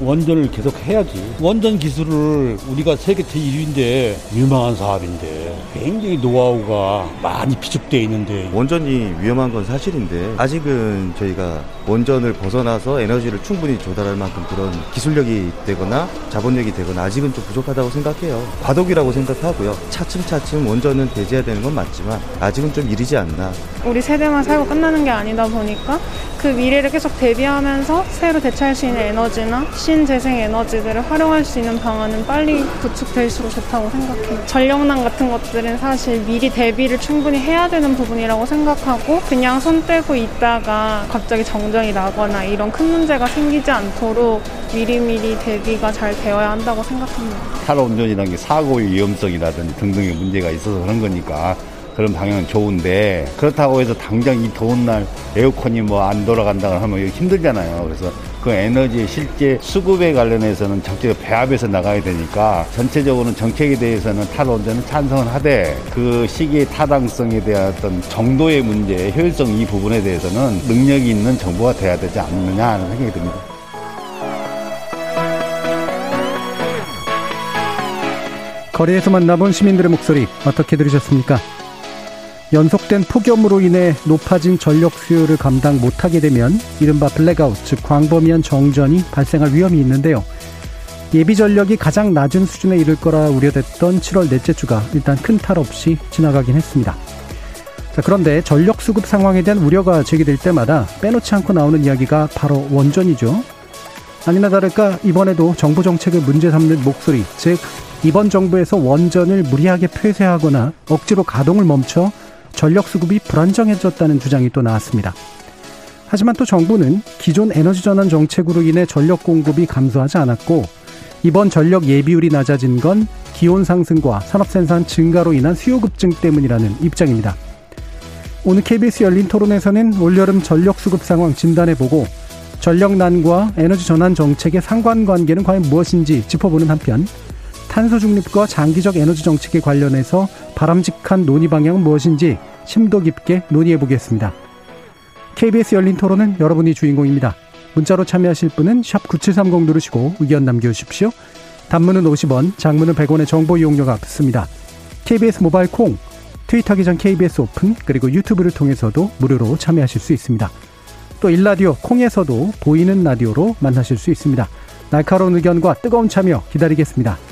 원전을 계속 해야지. 원전 기술을 우리가 세계 제1위인데 유망한 사업인데 굉장히 노하우가 많이 비축돼 있는데 원전이 위험한 건 사실인데 아직은 저희가 원전을 벗어나서 에너지를 충분히 조달할 만큼 그런 기술력이 되거나 자본력이 되거나 아직은 좀 부족하다고 생각해요. 과도기라고 생각하고요. 차츰차츰 원전은 배제해야 되는 건 맞지만 아직은 좀 이르지 않나. 우리 세대만 살고 끝나는 게 아니다 보니까 그 미래를 계속 대비하면서 새로 대체할 수 있는 에너지나 신재생 에너지들을 활용할 수 있는 방안은 빨리 구축될수록 좋다고 생각해요. 전력난 같은 것들은 사실 미리 대비를 충분히 해야 되는 부분이라고 생각하고 그냥 손 떼고 있다가 갑자기 정전이 나거나 이런 큰 문제가 생기지 않도록 미리미리 대비가 잘 되어야 한다고 생각합니다. 탈원전이라는 게 사고의 위험성이라든지 등등의 문제가 있어서 그런 거니까 그런 방향은 좋은데 그렇다고 해서 당장 이 더운 날 에어컨이 뭐 안 돌아간다고 하면 힘들잖아요. 그래서 그 에너지 실제 수급에 관련해서는 적극적으로 배합해서 나가야 되니까 전체적으로는 정책에 대해서는 탈원전은 찬성을 하되 그 시기의 타당성에 대한 어떤 정도의 문제, 효율성 이 부분에 대해서는 능력이 있는 정부가 돼야 되지 않느냐 하는 생각이 듭니다. 거리에서 만나본 시민들의 목소리 어떻게 들으셨습니까? 연속된 폭염으로 인해 높아진 전력 수요를 감당 못하게 되면 이른바 블랙아웃, 즉 광범위한 정전이 발생할 위험이 있는데요. 예비 전력이 가장 낮은 수준에 이를 거라 우려됐던 7월 넷째 주가 일단 큰 탈 없이 지나가긴 했습니다. 자, 그런데 전력 수급 상황에 대한 우려가 제기될 때마다 빼놓지 않고 나오는 이야기가 바로 원전이죠. 아니나 다를까 이번에도 정부 정책을 문제 삼는 목소리, 즉 이번 정부에서 원전을 무리하게 폐쇄하거나 억지로 가동을 멈춰 전력 수급이 불안정해졌다는 주장이 또 나왔습니다. 하지만 또 정부는 기존 에너지 전환 정책으로 인해 전력 공급이 감소하지 않았고 이번 전력 예비율이 낮아진 건 기온 상승과 산업 생산 증가로 인한 수요 급증 때문이라는 입장입니다. 오늘 KBS 열린 토론에서는 올여름 전력 수급 상황 진단해보고 전력난과 에너지 전환 정책의 상관관계는 과연 무엇인지 짚어보는 한편 탄소 중립과 장기적 에너지 정책에 관련해서 바람직한 논의 방향은 무엇인지 심도 깊게 논의해 보겠습니다. KBS 열린 토론은 여러분이 주인공입니다. 문자로 참여하실 분은 9730 누르시고 의견 남겨주십시오. 단문은 50원, 장문은 100원의 정보 이용료가 붙습니다. KBS 모바일 콩, 트위터 계정 KBS 오픈, 그리고 유튜브를 통해서도 무료로 참여하실 수 있습니다. 또 일라디오 콩에서도 보이는 라디오로 만나실 수 있습니다. 날카로운 의견과 뜨거운 참여 기다리겠습니다.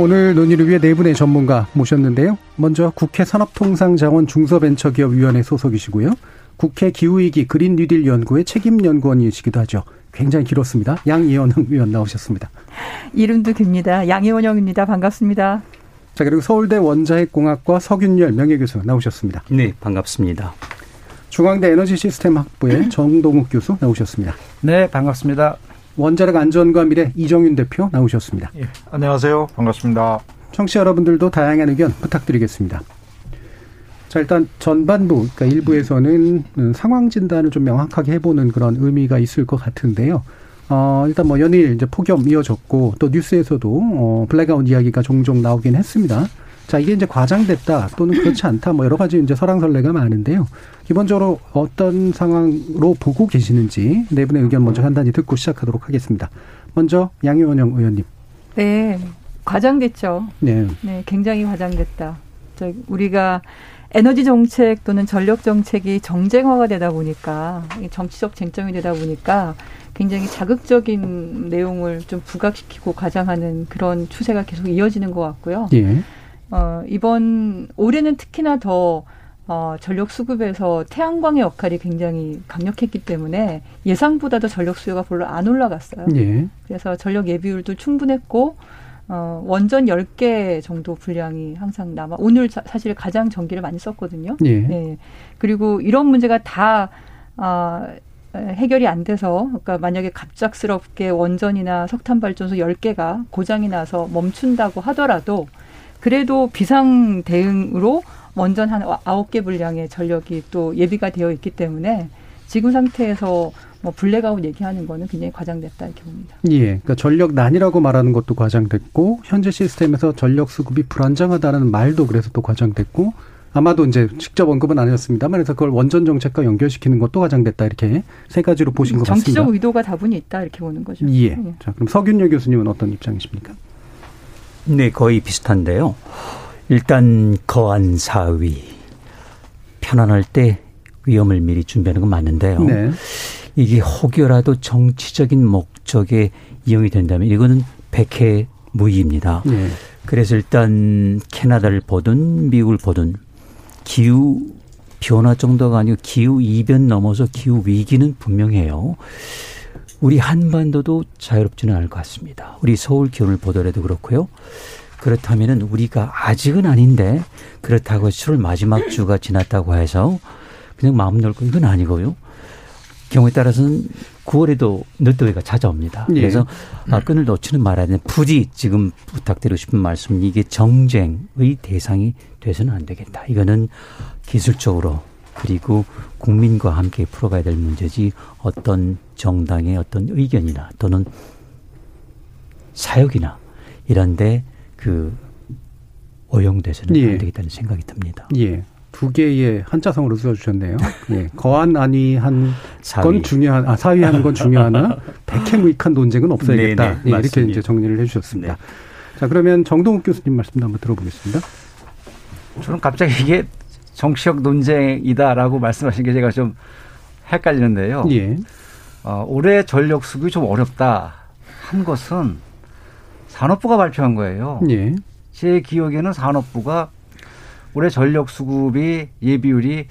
오늘 논의를 위해 네 분의 전문가 모셨는데요. 먼저 국회 산업통상자원 중소벤처기업위원회 소속이시고요. 국회 기후위기 그린 뉴딜 연구의 책임 연구원이시기도 하죠. 굉장히 길었습니다. 양이원영 위원 나오셨습니다. 이름도 깁니다. 양이원영입니다. 반갑습니다. 자 그리고 서울대 원자핵공학과 석윤열 명예교수 나오셨습니다. 네, 반갑습니다. 중앙대 에너지 시스템 학부의 정동욱 교수 나오셨습니다. 네, 반갑습니다. 원자력 안전과 미래 이정윤 대표 나오셨습니다. 예, 안녕하세요. 반갑습니다. 청취자 여러분들도 다양한 의견 부탁드리겠습니다. 자, 일단 전반부, 그러니까 일부에서는 상황 진단을 좀 명확하게 해보는 그런 의미가 있을 것 같은데요. 어, 일단 뭐 연일 이제 폭염 이어졌고 또 뉴스에서도 어, 블랙아웃 이야기가 종종 나오긴 했습니다. 자, 이게 이제 과장됐다 또는 그렇지 않다 뭐 여러 가지 이제 설왕설래가 많은데요. 기본적으로 어떤 상황으로 보고 계시는지 네 분의 의견 먼저 간단히 듣고 시작하도록 하겠습니다. 먼저 양이원영 의원님. 네, 과장됐죠. 네. 네, 굉장히 과장됐다. 저 우리가 에너지 정책 또는 전력 정책이 정쟁화가 되다 보니까 정치적 쟁점이 되다 보니까 굉장히 자극적인 내용을 좀 부각시키고 과장하는 그런 추세가 계속 이어지는 것 같고요. 예. 어, 이번 올해는 특히나 더 어, 전력 수급에서 태양광의 역할이 굉장히 강력했기 때문에 예상보다도 전력 수요가 별로 안 올라갔어요. 예. 그래서 전력 예비율도 충분했고 어, 원전 10개 정도 분량이 항상 남아 오늘 사, 실 가장 전기를 많이 썼거든요. 예. 네. 그리고 이런 문제가 다 어, 해결이 안 돼서 그러니까 만약에 갑작스럽게 원전이나 석탄 발전소 10개가 고장이 나서 멈춘다고 하더라도 그래도 비상 대응으로 원전 한 아홉 개 분량의 전력이 또 예비가 되어 있기 때문에 지금 상태에서 뭐 블랙아웃 얘기하는 거는 굉장히 과장됐다 이렇게 봅니다. 예, 그러니까 전력 난이라고 말하는 것도 과장됐고 현재 시스템에서 전력 수급이 불안정하다는 말도 그래서 또 과장됐고 아마도 이제 직접 언급은 아니었습니다만 그래서 그걸 원전 정책과 연결시키는 것도 과장됐다 이렇게 세 가지로 보신 것 정치적 같습니다. 정치적 의도가 다분히 있다 이렇게 보는 거죠. 예. 예. 자, 그럼 서균열 교수님은 어떤 입장이십니까? 네, 거의 비슷한데요. 일단 거한 사위 편안할 때 위험을 미리 준비하는 건 맞는데요. 네. 이게 혹여라도 정치적인 목적에 이용이 된다면 이거는 백해 무의입니다. 네. 그래서 일단 캐나다를 보든 미국을 보든 기후 변화 정도가 아니고 기후 이변 넘어서 기후 위기는 분명해요. 우리 한반도도 자유롭지는 않을 것 같습니다. 우리 서울 기온을 보더라도 그렇고요. 그렇다면은 우리가 아직은 아닌데 그렇다고 7월 마지막 주가 지났다고 해서 그냥 마음 넓고 이건 아니고요. 경우에 따라서는 9월에도 늦더위가 찾아옵니다. 예. 그래서 아, 끈을 놓지는 말아야 되는 부디 지금 부탁드리고 싶은 말씀은 이게 정쟁의 대상이 돼서는 안 되겠다. 이거는 기술적으로 그리고 국민과 함께 풀어가야 될 문제지 어떤 정당의 어떤 의견이나 또는 사역이나 이런데 그 오용돼서는 예. 안 되겠다는 생각이 듭니다. 예. 두 개의 한자성으로 써주셨네요. 예. 거한 아니 한건 사위. 중요한, 아, 사위 하는 건 중요하나 백해무익한 논쟁은 없어야겠다. 네네, 예, 이렇게. 이제 정리를 해주셨습니다. 네. 자, 그러면 정동욱 교수님 말씀도 한번 들어보겠습니다. 저는 갑자기 이게 정치적 논쟁이다라고 말씀하신 게 제가 좀 헷갈리는데요. 예. 어, 올해 전력 수급이 좀 어렵다 한 것은 산업부가 발표한 거예요. 예. 제 기억에는 산업부가 올해 전력 수급이 예비율이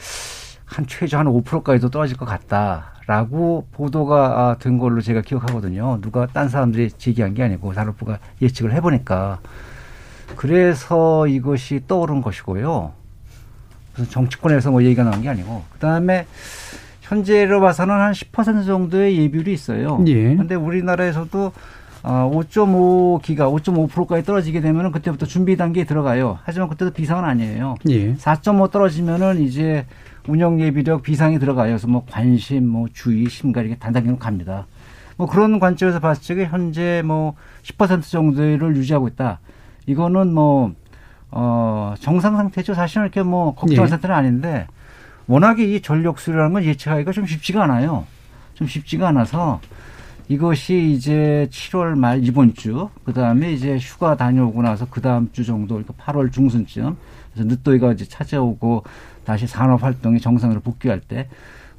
한 최저 한 5%까지도 떨어질 것 같다라고 보도가 아, 된 걸로 제가 기억하거든요. 누가 딴 사람들이 제기한 게 아니고 산업부가 예측을 해보니까 그래서 이것이 떠오른 것이고요. 무슨 정치권에서 뭐 얘기가 나온 게 아니고 그 다음에 현재로 봐서는 한 10% 정도의 예비율이 있어요. 예. 근데 우리나라에서도 어, 5.5 기가 5.5%까지 떨어지게 되면은 그때부터 준비 단계에 들어가요. 하지만 그때도 비상은 아니에요. 예. 4.5 떨어지면은 이제 운영 예비력 비상이 들어가요. 그래서 뭐 관심, 뭐 주의, 심가 이렇게 단단계로 갑니다. 뭐 그런 관점에서 봤을 때 현재 뭐 10% 정도를 유지하고 있다. 이거는 뭐, 어, 정상 상태죠. 사실은 이렇게 뭐 걱정할 예. 상태는 아닌데 워낙에 이 전력 수요라는 건 예측하기가 좀 쉽지가 않아요. 좀 쉽지가 않아서 이것이 이제 7월 말 이번 주, 그 다음에 이제 휴가 다녀오고 나서 그 다음 주 정도, 그러니까 8월 중순쯤, 그래서 늦더위가 이제 찾아오고 다시 산업 활동이 정상으로 복귀할 때,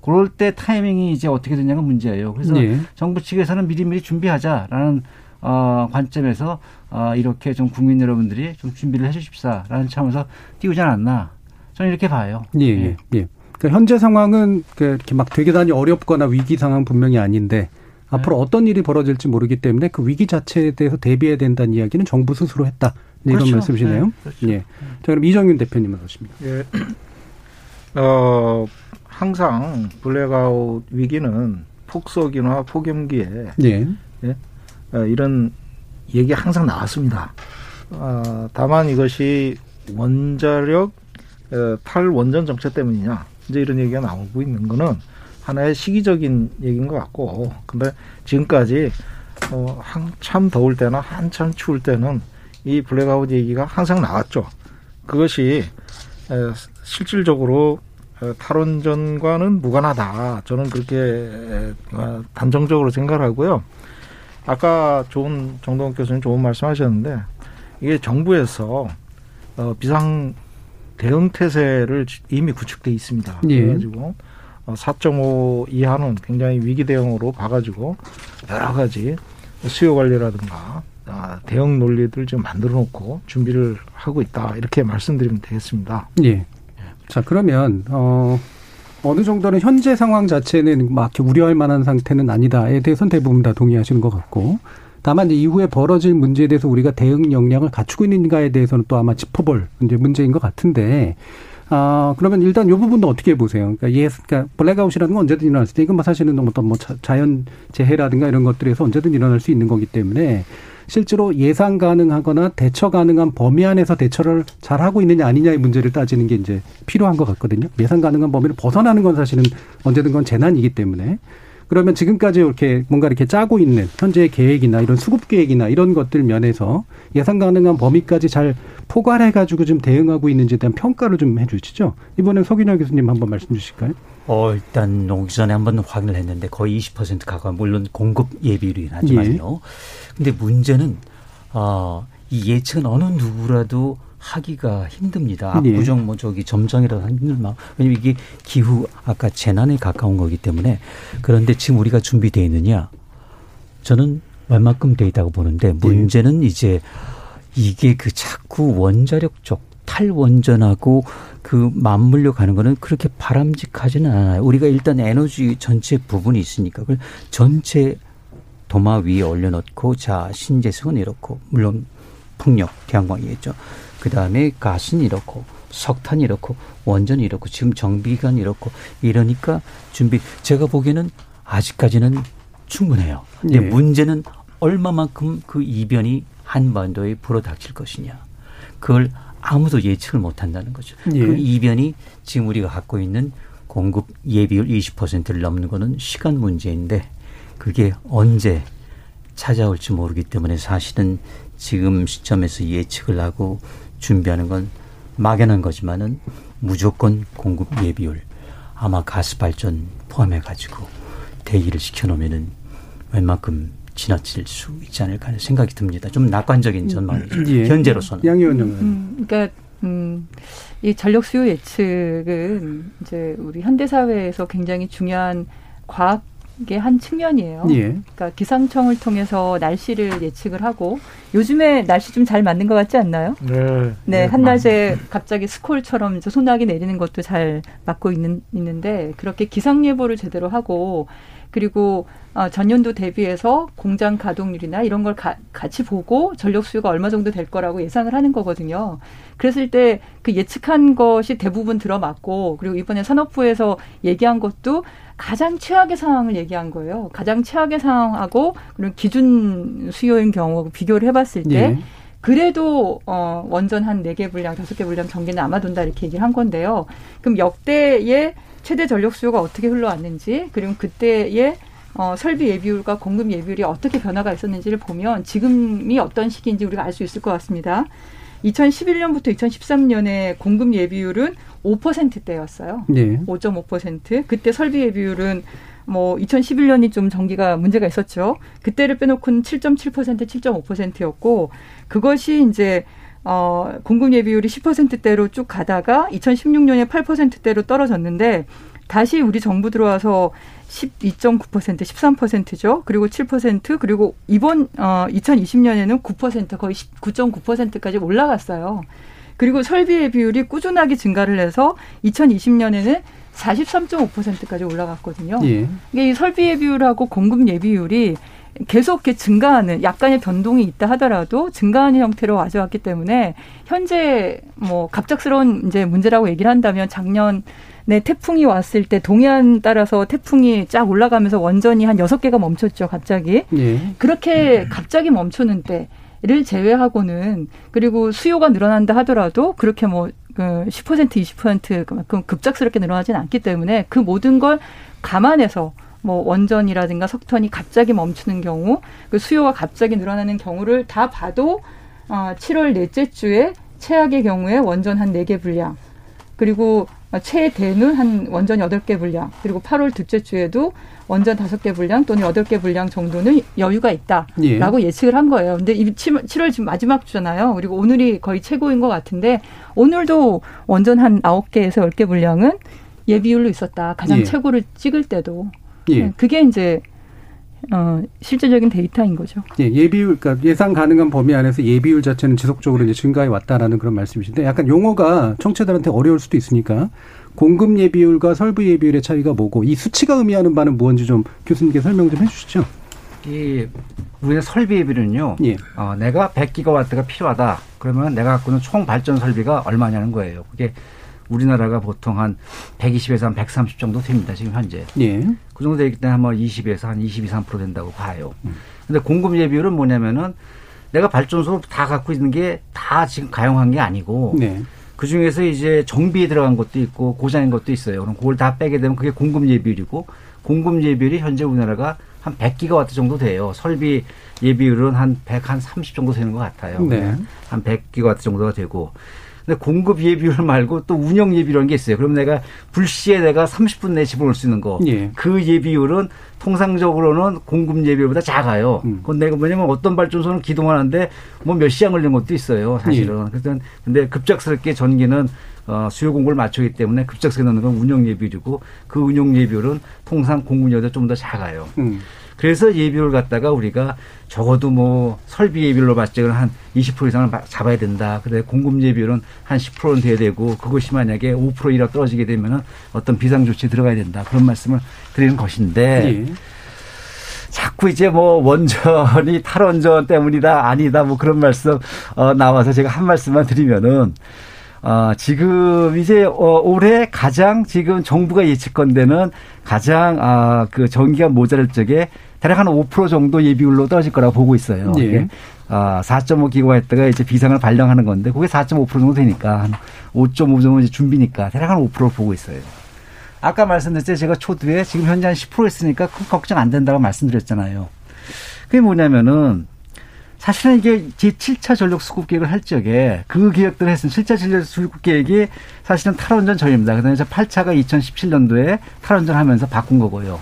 그럴 때 타이밍이 이제 어떻게 되냐가 문제예요. 그래서 예. 정부 측에서는 미리미리 준비하자라는 어, 관점에서 어, 이렇게 좀 국민 여러분들이 좀 준비를 해 주십사라는 차원에서 띄우지 않았나. 저는 이렇게 봐요. 예, 예, 예. 그러니까 현재 상황은 그 이렇게 막 되게 다니 어렵거나 위기 상황 분명히 아닌데 앞으로 네. 어떤 일이 벌어질지 모르기 때문에 그 위기 자체에 대해서 대비해야 된다는 이야기는 정부 스스로 했다. 네, 이런 그렇죠. 말씀이시네요. 네, 그렇죠. 예. 자, 그럼 이정윤 대표님은 어떠십니까? 예. 어, 항상 블랙아웃 위기는 폭설이나 폭염기에 예. 어, 이런 얘기 항상 나왔습니다. 어, 다만 이것이 원자력 어, 탈원전 정책 때문이냐 이제 이런 얘기가 나오고 있는 거는 하나의 시기적인 얘기인 것 같고 근데 지금까지 어, 한참 더울 때나 한참 추울 때는 이 블랙아웃 얘기가 항상 나왔죠. 그것이 에, 실질적으로 어, 탈원전과는 무관하다. 저는 그렇게 에, 어, 단정적으로 생각하고요. 아까 좋은 정동욱 교수님 좋은 말씀하셨는데 이게 정부에서 어, 비상 대응 태세를 이미 구축돼 있습니다. 예. 그래가지고 어, 4.5 이하는 굉장히 위기 대응으로 봐가지고 여러 가지 수요 관리라든가 아, 대응 논리들 지금 만들어 놓고 준비를 하고 있다 이렇게 말씀드리면 되겠습니다. 예. 자, 그러면 어 어느 정도는 현재 상황 자체는 막 우려할 만한 상태는 아니다에 대해서는 대부분 다 동의하시는 것 같고 다만 이후에 벌어질 문제에 대해서 우리가 대응 역량을 갖추고 있는가에 대해서는 또 아마 짚어볼 이제 문제인 것 같은데 아, 그러면 일단 이 부분도 어떻게 보세요? 그러니까 예, 그러니까 블랙아웃이라는 건 언제든 일어날 수 있다. 이건 뭐 사실은 어떤 뭐 자연 재해라든가 이런 것들에서 언제든 일어날 수 있는 거기 때문에 실제로 예상 가능하거나 대처 가능한 범위 안에서 대처를 잘 하고 있느냐 아니냐의 문제를 따지는 게 이제 필요한 것 같거든요. 예상 가능한 범위를 벗어나는 건 사실은 언제든 건 재난이기 때문에 그러면 지금까지 이렇게 뭔가 이렇게 짜고 있는 현재의 계획이나 이런 수급 계획이나 이런 것들 면에서 예상 가능한 범위까지 잘 포괄해 가지고 좀 대응하고 있는지에 대한 평가를 좀 해주시죠. 이번에 석인혁 교수님 한번 말씀 주실까요? 어 일단 오기 전에 한번 확인을 했는데 거의 20% 가까운 물론 공급 예비율이긴 하지만요. 예. 근데 문제는 어, 이 예측은 어느 누구라도 하기가 힘듭니다. 예. 압구정 뭐 저기 점정이라도 힘들막 왜냐면 이게 기후 아까 재난에 가까운 거기 때문에 그런데 지금 우리가 준비되어 있느냐 저는 웬만큼 돼 있다고 보는데 문제는 예. 이제 이게 그 자꾸 원자력 쪽 탈원전하고 그 맞물려 가는 거는 그렇게 바람직하지는 않아요. 우리가 일단 에너지 전체 부분이 있으니까 그걸 전체 도마 위에 올려놓고 자 신재생은 이렇고 물론 풍력 태양광이겠죠. 그 다음에 가스는 이렇고 석탄이 이렇고 원전이 이렇고 지금 정비관 이렇고 이러니까 준비 제가 보기에는 아직까지는 충분해요. 근데 예. 문제는 얼마만큼 그 이변이 한반도에 불어닥칠 것이냐. 그걸 아무도 예측을 못 한다는 거죠. 예. 그 이변이 지금 우리가 갖고 있는 공급 예비율 20%를 넘는 거는 시간 문제인데 그게 언제 찾아올지 모르기 때문에 사실은 지금 시점에서 예측을 하고 준비하는 건 막연한 거지만은 무조건 공급 예비율 아마 가스 발전 포함해 가지고 대기를 시켜놓으면은 웬만큼 지나칠 수 있지 않을까 하는 생각이 듭니다. 좀 낙관적인 음. 전망이죠. 예. 현재로서는. 양 의원님은. 음, 그러니까 음, 이 전력 수요 예측은 이제 우리 현대 사회에서 굉장히 중요한 과학 한 측면이에요. 예. 그러니까 기상청을 통해서 날씨를 예측을 하고 요즘에 날씨 좀 잘 맞는 것 같지 않나요? 네. 네, 네. 한낮에 갑자기 스콜처럼 소나기 내리는 것도 잘 맞고 있는 있는데 그렇게 기상 예보를 제대로 하고 그리고 어, 전년도 대비해서 공장 가동률이나 이런 걸 가, 같이 보고 전력 수요가 얼마 정도 될 거라고 예상을 하는 거거든요. 그랬을 때 그 예측한 것이 대부분 들어맞고 그리고 이번에 산업부에서 얘기한 것도 가장 최악의 상황을 얘기한 거예요. 가장 최악의 상황하고 그런 기준 수요인 경우 비교를 해봤을 때 예. 그래도 어 원전 한 네 개 분량, 다섯 개 분량 전기는 아마 돈다 이렇게 얘기를 한 건데요. 그럼 역대의 최대 전력 수요가 어떻게 흘러왔는지 그리고 그때의 어, 설비 예비율과 공급 예비율이 어떻게 변화가 있었는지를 보면 지금이 어떤 시기인지 우리가 알 수 있을 것 같습니다. 2011년부터 2013년에 공급 예비율은 5%대였어요. 네. 5.5%. 그때 설비 예비율은 뭐 2011년이 좀 전기가 문제가 있었죠. 그때를 빼놓고는 7.7% 7.5%였고 그것이 이제 어, 공급 예비율이 10%대로 쭉 가다가 2016년에 8%대로 떨어졌는데 다시 우리 정부 들어와서 12.9% 13%죠. 그리고 7% 그리고 이번 어 2020년에는 9% 거의 9.9%까지 올라갔어요. 그리고 설비의 비율이 꾸준하게 증가를 해서 2020년에는 43.5%까지 올라갔거든요. 예. 이게 이 설비 예비율하고 공급 예비율이 계속 이렇게 증가하는 약간의 변동이 있다 하더라도 증가하는 형태로 와져왔기 때문에 현재 뭐 갑작스러운 이제 문제라고 얘기를 한다면 작년 네, 태풍이 왔을 때 동해안 따라서 태풍이 쫙 올라가면서 원전이 한 여섯 개가 멈췄죠, 갑자기. 예. 그렇게 갑자기 멈추는 때를 제외하고는 그리고 수요가 늘어난다 하더라도 그렇게 뭐 그10% 20% 그만큼 급작스럽게 늘어나지는 않기 때문에 그 모든 걸 감안해서 뭐 원전이라든가 석탄이 갑자기 멈추는 경우, 그 수요가 갑자기 늘어나는 경우를 다 봐도 어 7월 넷째 주에 최악의 경우에 원전 한 네 개 분량, 그리고 최대는 한 원전 여덟 개 분량, 그리고 8월 둘째 주에도 원전 다섯 개 분량 또는 여덟 개 분량 정도는 여유가 있다라고 예. 측을한 거예요. 근데 이 7월 지금 마지막 주잖아요. 그리고 오늘이 거의 최고인 것 같은데 오늘도 원전 한 아홉 개에서 열 개 분량은 예비율로 있었다. 가장 예. 최고를 찍을 때도. 예. 네, 그게 이제 어, 실제적인 데이터인 거죠. 예, 예비율, 그러니까 예상 가능한 범위 안에서 예비율 자체는 지속적으로 이제 증가해 왔다라는 그런 말씀이신데 약간 용어가 청취자들한테 어려울 수도 있으니까 공급 예비율과 설부 예비율의 차이가 뭐고 이 수치가 의미하는 바는 무엇인지 좀 교수님께 설명 좀 해주시죠. 이 우리의 설비 예비는요. 예. 어, 내가 100기가와트가 필요하다. 그러면 내가 갖고 있는 총 발전 설비가 얼마냐는 거예요. 그게 우리나라가 보통 한 120에서 한 130 정도 됩니다. 지금 현재. 예. 그 정도 되기 때문에 한 20에서 한 22, 3% 된다고 봐요. 음. 근데 공급 예비율은 뭐냐면은 내가 발전소 다 갖고 있는 게 다 지금 가용한 게 아니고 네. 그 중에서 이제 정비에 들어간 것도 있고 고장인 것도 있어요. 그럼 그걸 다 빼게 되면 그게 공급 예비율이고 공급 예비율이 현재 우리나라가 한 100기가와트 정도 돼요. 설비 예비율은 한 100, 한 30 정도 되는 것 같아요. 네. 한 100기가와트 정도가 되고. 근데 공급 예비율 말고 또 운영 예비율이라는 게 있어요. 그럼 내가 불시에 내가 30분 내에 집어넣을 수 있는 거. 예. 그 예비율은 통상적으로는 공급 예비율보다 작아요. 음. 그건 내가 뭐냐면 어떤 발전소는 기동하는데 뭐 몇 시간 걸리는 것도 있어요. 사실은. 예. 그래서 근데 급작스럽게 전기는 어, 수요 공급을 맞추기 때문에 급작스럽게 넣는 건 운영 예비율이고 그 운영 예비율은 통상 공급률보다 좀더 작아요. 음. 그래서 예비율 갖다가 우리가 적어도 뭐 설비 예비율로 봤을 때한20% 이상을 잡아야 된다. 근데 공급 예비율은 한 10%는 돼야 되고 그것이 만약에 5% 이라 떨어지게 되면은 어떤 비상 조치 들어가야 된다. 그런 말씀을 드리는 것인데 예. 자꾸 이제 뭐 원전이 탈원전 때문이다 아니다 뭐 그런 말씀 어 나와서 제가 한 말씀만 드리면은 어, 지금 이제 어, 올해 가장 지금 정부가 예측건데는 가장 아, 그 전기가 모자랄 적에 대략 한 5% 정도 예비율로 떨어질 거라고 보고 있어요. 예. 이게 아, 4.5 기가와트가 이제 비상을 발령하는 건데 그게 4.5% 정도 되니까 한 5.5 정도 이제 준비니까 대략 한 5%를 보고 있어요. 아까 말씀드렸죠. 제가 초두에 지금 현재 한 10% 했으니까 큰 걱정 안 된다고 말씀드렸잖아요. 그게 뭐냐면은 사실은 이게 제7차 전력 수급 계획을 할 적에 그 계획들을 했으면 7차 전력 수급 계획이 사실은 탈원전 전입니다. 그다음에 8차가 2017년도에 탈원전 하면서 바꾼 거고요.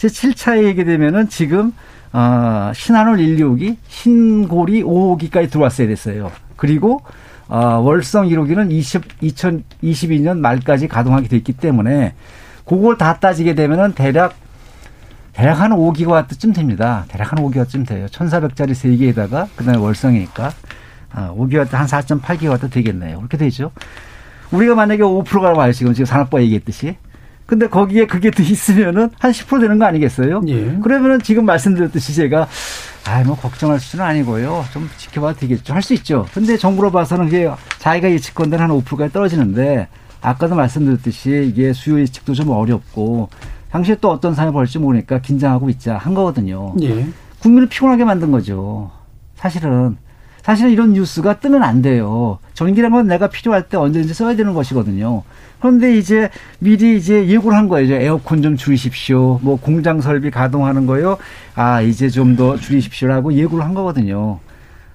제7차에 얘기 되면은 지금 어, 신한울 1, 2호기, 신고리 5호기까지 들어왔어야 됐어요. 그리고 어, 월성 1호기는 20, 2022년 말까지 가동하게 됐기 때문에 그걸 다 따지게 되면은 대략 대략 한 5기가와트쯤 됩니다. 대략 한 5기가와트쯤 돼요. 1,400짜리 3개에다가 그다음에 월성이니까 아, 5기가와트 한 4.8기가와트 되겠네요. 그렇게 되죠. 우리가 만약에 5%가 와요. 지금 지금 산업부 얘기했듯이. 근데 거기에 그게 더 있으면은 한 10% 되는 거 아니겠어요? 예. 그러면은 지금 말씀드렸듯이 제가 아, 뭐 걱정할 수는 아니고요. 좀 지켜봐도 되겠죠. 할 수 있죠. 근데 정부로 봐서는 이게 자기가 예측건대는 한 5%까지 떨어지는데 아까도 말씀드렸듯이 이게 수요 예측도 좀 어렵고 당시에 또 어떤 상황이 벌지 모르니까 긴장하고 있자 한 거거든요. 예. 국민을 피곤하게 만든 거죠. 사실은 사실은 이런 뉴스가 뜨면 안 돼요. 전기란 건 내가 필요할 때 언제든지 써야 되는 것이거든요. 그런데 이제 미리 이제 예고를 한 거예요. 에어컨 좀 줄이십시오. 뭐 공장 설비 가동하는 거요. 아, 이제 좀 더 줄이십시오라고 예고를 한 거거든요.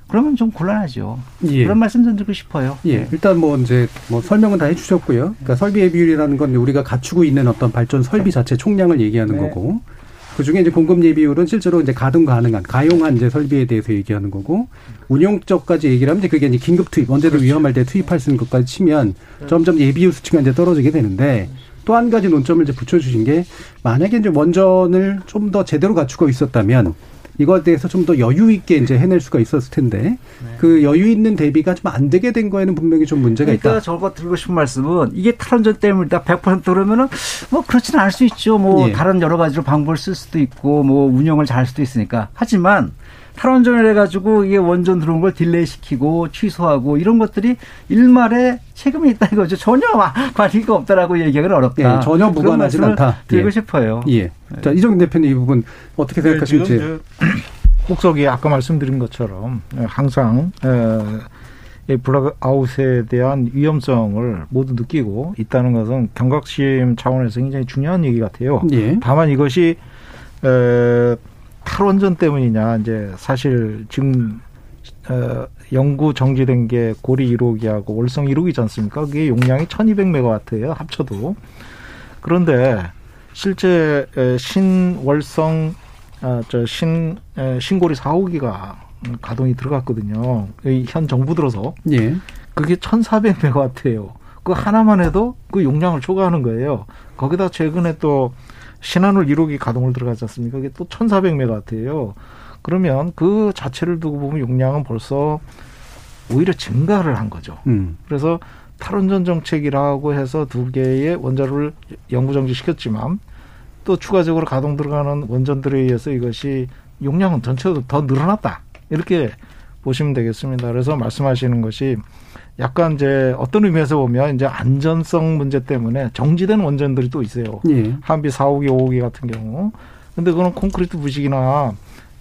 그러면 좀 곤란하죠. 예. 그런 말씀 좀 드리고 싶어요. 예. 일단 뭐 이제 뭐 설명은 다 해주셨고요. 그러니까 설비의 비율이라는 건 우리가 갖추고 있는 어떤 발전 설비 자체 총량을 얘기하는 네. 거고 그 중에 이제 공급 예비율은 실제로 이제 가동 가능한 가용한 이제 설비에 대해서 얘기하는 거고 운용적까지 얘기를 하면 이제 그게 이제 긴급 투입 언제든 그렇죠. 위험할 때 투입할 수 있는 것까지 치면 점점 예비율 수치가 이제 떨어지게 되는데 또 한 가지 논점을 이제 붙여주신 게 만약에 이제 원전을 좀 더 제대로 갖추고 있었다면 이거에 대해서 좀 더 여유 있게 이제 해낼 수가 있었을 텐데 네. 그 여유 있는 대비가 좀 안 되게 된 거에는 분명히 좀 문제가 그러니까 있다. 저거 드리고 싶은 말씀은 이게 탈원전 때문이다 100% 그러면은 뭐 그렇지는 않을 수 있죠. 뭐 예. 다른 여러 가지로 방법을 쓸 수도 있고 뭐 운영을 잘 할 수도 있으니까 하지만 탈원전을 해가지고 이게 원전 들어온 걸 delay 시키고 취소하고 이런 것들이 일말에 책임이 있다 이거죠. 전혀 관계가 없다라고 얘기하기는 어렵다. 예, 전혀 무관하지 않다. 드리고 예. 싶어요. 예. 자, 이정인 대표님 이 부분 어떻게 네, 생각하시는지. 네, 국석이 아까 말씀드린 것처럼 항상 이 블랙아웃에 대한 위험성을 모두 느끼고 있다는 것은 경각심 차원에서 굉장히 중요한 얘기 같아요. 예. 다만 이것이 에, 탈원전 때문이냐 이제 사실 지금 어, 연구 정지된 게 고리 1호기하고 월성 1호기지 않습니까? 그게 용량이 1200메가와트예요. 합쳐도. 그런데 실제 신월성 아, 저신 신고리 4호기가 가동이 들어갔거든요. 현 정부 들어서. 예. 그게 1400메가와트예요. 그 하나만 해도 그 용량을 초과하는 거예요. 거기다 최근에 또 신한울 1호기 가동을 들어가지 않습니까? 그게 또 1400메가와트예요. 그러면 그 자체를 두고 보면 용량은 벌써 오히려 증가를 한 거죠. 음. 그래서 탈원전 정책이라고 해서 두 개의 원자로를 영구 정지시켰지만 또 추가적으로 가동 들어가는 원전들에 의해서 이것이 용량은 전체도 더 늘어났다. 이렇게 보시면 되겠습니다. 그래서 말씀하시는 것이 약간 이제 어떤 의미에서 보면 이제 안전성 문제 때문에 정지된 원전들이 또 있어요. 예. 한비 4호기, 5호기 같은 경우. 근데 그거는 콘크리트 부식이나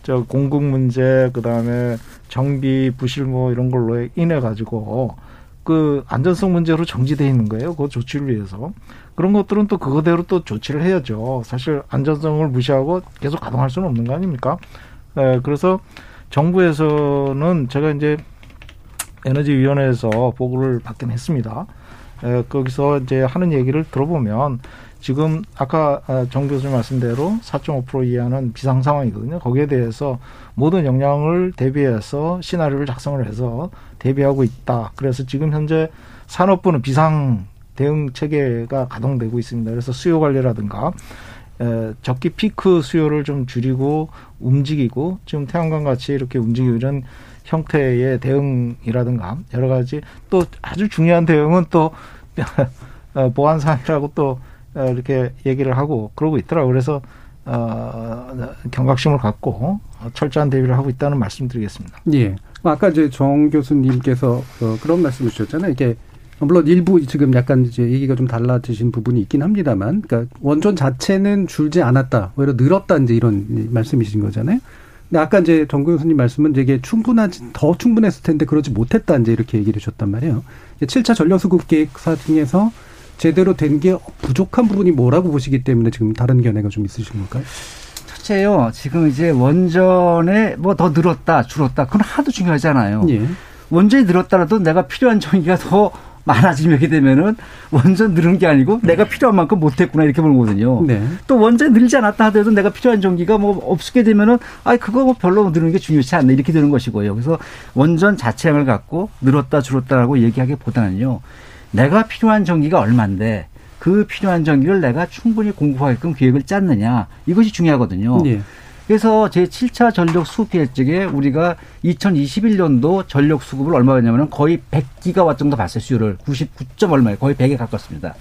저 공급 문제, 그 다음에 정비 부실 뭐 이런 걸로 인해 가지고 그 안전성 문제로 정지돼 있는 거예요. 그 조치를 위해서. 그런 것들은 또 그거대로 또 조치를 해야죠. 사실 안전성을 무시하고 계속 가동할 수는 없는 거 아닙니까? 에, 그래서 정부에서는 제가 이제 에너지위원회에서 보고를 받긴 했습니다. 에, 거기서 이제 하는 얘기를 들어보면 지금 아까 아, 정 교수님 말씀대로 4.5% 이하는 비상 상황이거든요. 거기에 대해서 모든 역량을 대비해서 시나리오를 작성을 해서 대비하고 있다. 그래서 지금 현재 산업부는 비상 대응 체계가 가동되고 있습니다. 그래서 수요 관리라든가 에, 적기 피크 수요를 좀 줄이고 움직이고 지금 태양광 같이 이렇게 움직이고 이런 형태의 대응이라든가 여러 가지 또 아주 중요한 대응은 또 어, 보안상이라고 또 어, 이렇게 얘기를 하고 그러고 있더라고요. 그래서 어, 경각심을 갖고 철저한 대비를 하고 있다는 말씀드리겠습니다. 예. 아까 이제 정 교수님께서 어, 그런 말씀을 주셨잖아요. 이게 물론 일부 지금 약간 이제 얘기가 좀 달라지신 부분이 있긴 합니다만, 그러니까 원전 자체는 줄지 않았다, 오히려 늘었다 이제 이런 말씀이신 거잖아요. 근데 아까 이제 정 교수님 말씀은 이게 충분하지 더 충분했을 텐데 그러지 못했다 이제 이렇게 얘기를 해주셨단 말이에요. 7차 전력수급 계획사 중에서 제대로 된 게 부족한 부분이 뭐라고 보시기 때문에 지금 다른 견해가 좀 있으신 걸까요? 첫째요. 지금 이제 원전에 뭐 더 늘었다, 줄었다. 그건 하도 중요하잖아요. 예. 원전이 늘었다라도 내가 필요한 전기가 더 많아지게 되면은 원전 늘은 게 아니고 내가 필요한 만큼 못했구나 이렇게 보는 거거든요. 네. 또 원전 늘지 않았다 하더라도 내가 필요한 전기가 뭐 없게 되면은 아 그거 뭐 별로 늘는 게 중요치 않네 이렇게 되는 것이고요. 그래서 원전 자체량을 갖고 늘었다 줄었다라고 얘기하기보다는요. 내가 필요한 전기가 얼만데 그 필요한 전기를 내가 충분히 공급하게끔 계획을 짰느냐 이것이 중요하거든요. 네. 그래서 제 7차 전력 수급 계획적에 우리가 2021년도 전력 수급을 얼마 였냐면 거의 100기가와트 정도 봤어요. 수요를 99점 얼마에 거의 100에 가깝습니다.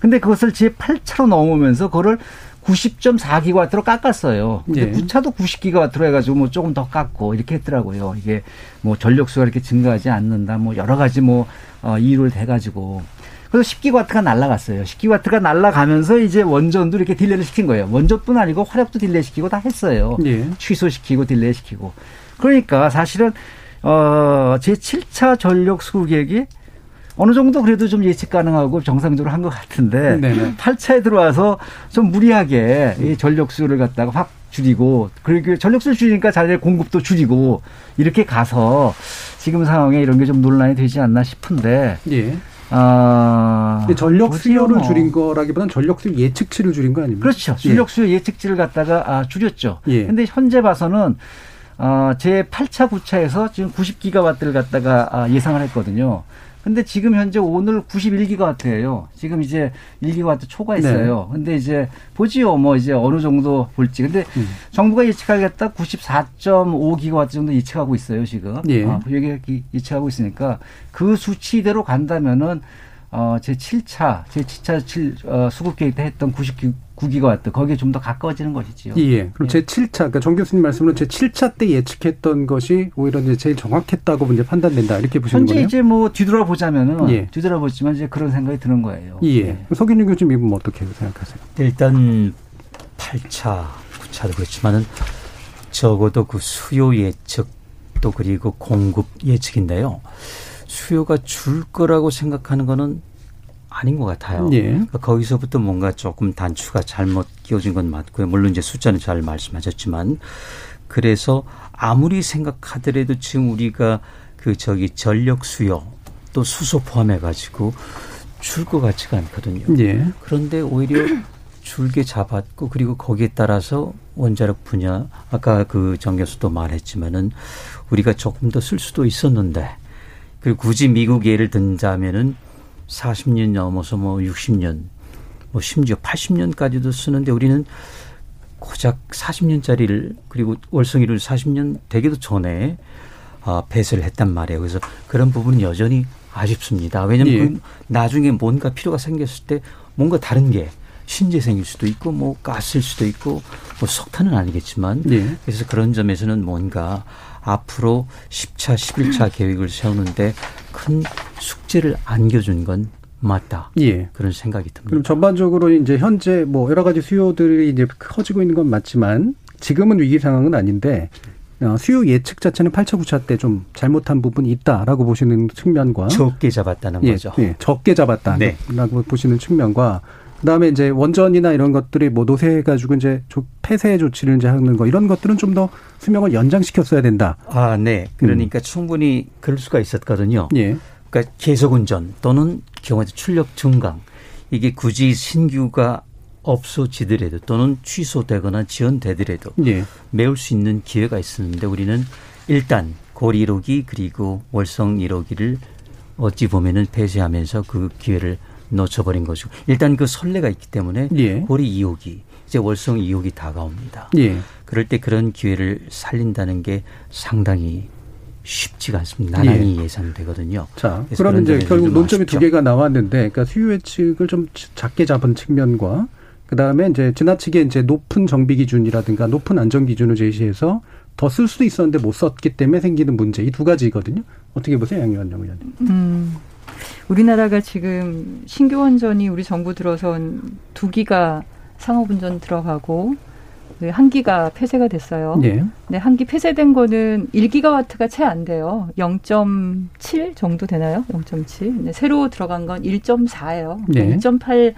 근데 그것을 제 8차로 넘으면서 그거를 90.4기가와트로 깎았어요. 근데 예. 9차도 90기가와트로 해가지고 뭐 조금 더 깎고 이렇게 했더라고요. 이게 뭐 전력 수요가 이렇게 증가하지 않는다. 뭐 여러 가지 뭐 어, 이유를 대가지고 그래서 10기가와트가 날라갔어요. 10기가와트가 날라가면서 이제 원전도 이렇게 delay를 시킨 거예요. 원전뿐 아니고 화력도 delay 시키고 다 했어요. 예. 취소시키고 delay 시키고. 그러니까 사실은 어, 제 7차 전력 수급 계획이 어느 정도 그래도 좀 예측 가능하고 정상적으로 한 것 같은데 네네. 8차에 들어와서 좀 무리하게 이 전력 수요를 갖다가 확 줄이고 그리고 전력 수를 줄이니까 자재 공급도 줄이고 이렇게 가서 지금 상황에 이런 게 좀 논란이 되지 않나 싶은데 예. 아. 전력 수요를 뭐. 줄인 거라기보다는 전력 수요 예측치를 줄인 거 아닙니까? 그렇죠. 전력 수요 예. 측치를 갖다가 아, 줄였죠. 예. 근데 현재 봐서는 어, 제 8차, 9차에서 지금 90기가와트를 갖다가 아, 예상을 했거든요. 근데 지금 현재 오늘 91기가와트예요. 지금 이제 1기가와트 초과했어요. 네. 근데 이제 보지요. 뭐 이제 어느 정도 볼지. 근데 음. 정부가 예측하겠다 94.5기가와트 정도 예측하고 있어요, 지금. 예. 어, 여기 예측하고 있으니까 그 수치대로 간다면은 어, 제 7차, 제 7차 7, 어, 수급 계획 때 했던 99기가와트, 거기에 좀 더 가까워지는 것이지요. 예. 그럼 예. 제 7차, 그러니까 정 교수님 말씀으로 제 7차 때 예측했던 것이 오히려 이제 제일 정확했다고 이제 판단된다. 이렇게 보시는 현재 거네요. 이제 뭐 뒤돌아보자면은, 예. 뒤돌아보지만 이제 그런 생각이 드는 거예요. 예. 예. 서균윤 교수님 이분 어떻게 생각하세요? 일단 8차, 9차도 그렇지만은 적어도 그 수요 예측 또 그리고 공급 예측인데요. 수요가 줄 거라고 생각하는 거는 아닌 것 같아요. 예. 그러니까 거기서부터 뭔가 조금 단추가 잘못 끼워진 건 맞고요. 물론 이제 숫자는 잘 말씀하셨지만 그래서 아무리 생각하더라도 지금 우리가 그 저기 전력 수요 또 수소 포함해 가지고 줄 것 같지가 않거든요. 예. 그런데 오히려 줄게 잡았고 그리고 거기에 따라서 원자력 분야 아까 그 정 교수도 말했지만은 우리가 조금 더 쓸 수도 있었는데 그리고 굳이 미국 예를 든다면은 40년 넘어서 뭐 60년, 뭐 심지어 80년까지도 쓰는데 우리는 고작 40년짜리를 그리고 월성이를 40년 되기도 전에 아, 배설을 했단 말이에요. 그래서 그런 부분은 여전히 아쉽습니다. 왜냐하면 예. 그 나중에 뭔가 필요가 생겼을 때 뭔가 다른 게 신재생일 수도 있고 뭐 가스일 수도 있고 뭐 석탄은 아니겠지만 네. 그래서 그런 점에서는 뭔가 앞으로 10차, 11차 계획을 세우는데 큰 숙제를 안겨준 건 맞다. 예. 그런 생각이 듭니다. 그럼 전반적으로 이제 현재 뭐 여러 가지 수요들이 이제 커지고 있는 건 맞지만 지금은 위기 상황은 아닌데 어, 수요 예측 자체는 8차, 9차 때 좀 잘못한 부분이 있다라고 보시는 측면과 적게 잡았다는 예, 거죠. 예, 적게 잡았다라고 네. 보시는 측면과 그다음에 이제 원전이나 이런 것들이 뭐 노쇠해 가지고 이제 폐쇄 조치를 이제 하는 거 이런 것들은 좀 더 수명을 연장시켰어야 된다. 아, 네. 그러니까 음. 충분히 그럴 수가 있었거든요. 예. 그러니까 계속 운전 또는 경우에 출력 증강 이게 굳이 신규가 없어지더라도 또는 취소되거나 지연되더라도 예. 메울 수 있는 기회가 있었는데 우리는 일단 고리 1호기 그리고 월성 1호기를 어찌 보면은 폐쇄하면서 그 기회를 놓쳐버린 거죠. 일단 그 선례가 있기 때문에 예. 고리 2호기 이제 월성 2호기 다가옵니다. 예. 그럴 때 그런 기회를 살린다는 게 상당히 쉽지가 않습니다. 나란히 예. 상되거든요 자, 그러면 이제 결국 논점이 두 개가 나왔는데, 그러니까 수요 예측을 좀 작게 잡은 측면과 그 다음에 이제 지나치게 이제 높은 정비 기준이라든가 높은 안전 기준을 제시해서 더 쓸 수도 있었는데 못 썼기 때문에 생기는 문제 이 두 가지거든요. 어떻게 보세요, 양의원 의원님? 음, 우리나라가 지금 신규 원전이 우리 정부 들어선 두 기가 상업운전 들어가고 그한 기가 폐쇄가 됐어요. 네. 근데 한 기 폐쇄된 거는 1기가와트가 채 안 돼요. 0.7 정도 되나요? 0.7. 근데 새로 들어간 건 1.4예요. 네. 1.8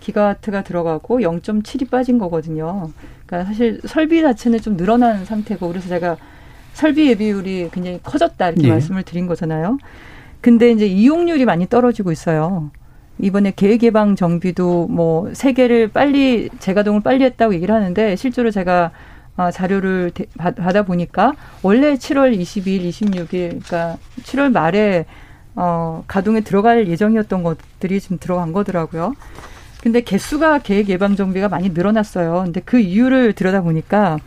기가와트가 들어가고 0.7이 빠진 거거든요. 그러니까 사실 설비 자체는 좀 늘어난 상태고 그래서 제가 설비 예비율이 굉장히 커졌다 이렇게 네. 말씀을 드린 거잖아요. 근데 이제 이용률이 많이 떨어지고 있어요. 이번에 계획 예방 정비도 뭐 세 개를 빨리 재가동을 빨리 했다고 얘기를 하는데 실제로 제가 아, 자료를 받아 보니까 원래 7월 22일, 26일, 그러니까 7월 말에 어, 가동에 들어갈 예정이었던 것들이 지금 들어간 거더라고요. 근데 개수가 계획 예방 정비가 많이 늘어났어요. 근데 그 이유를 들여다 보니까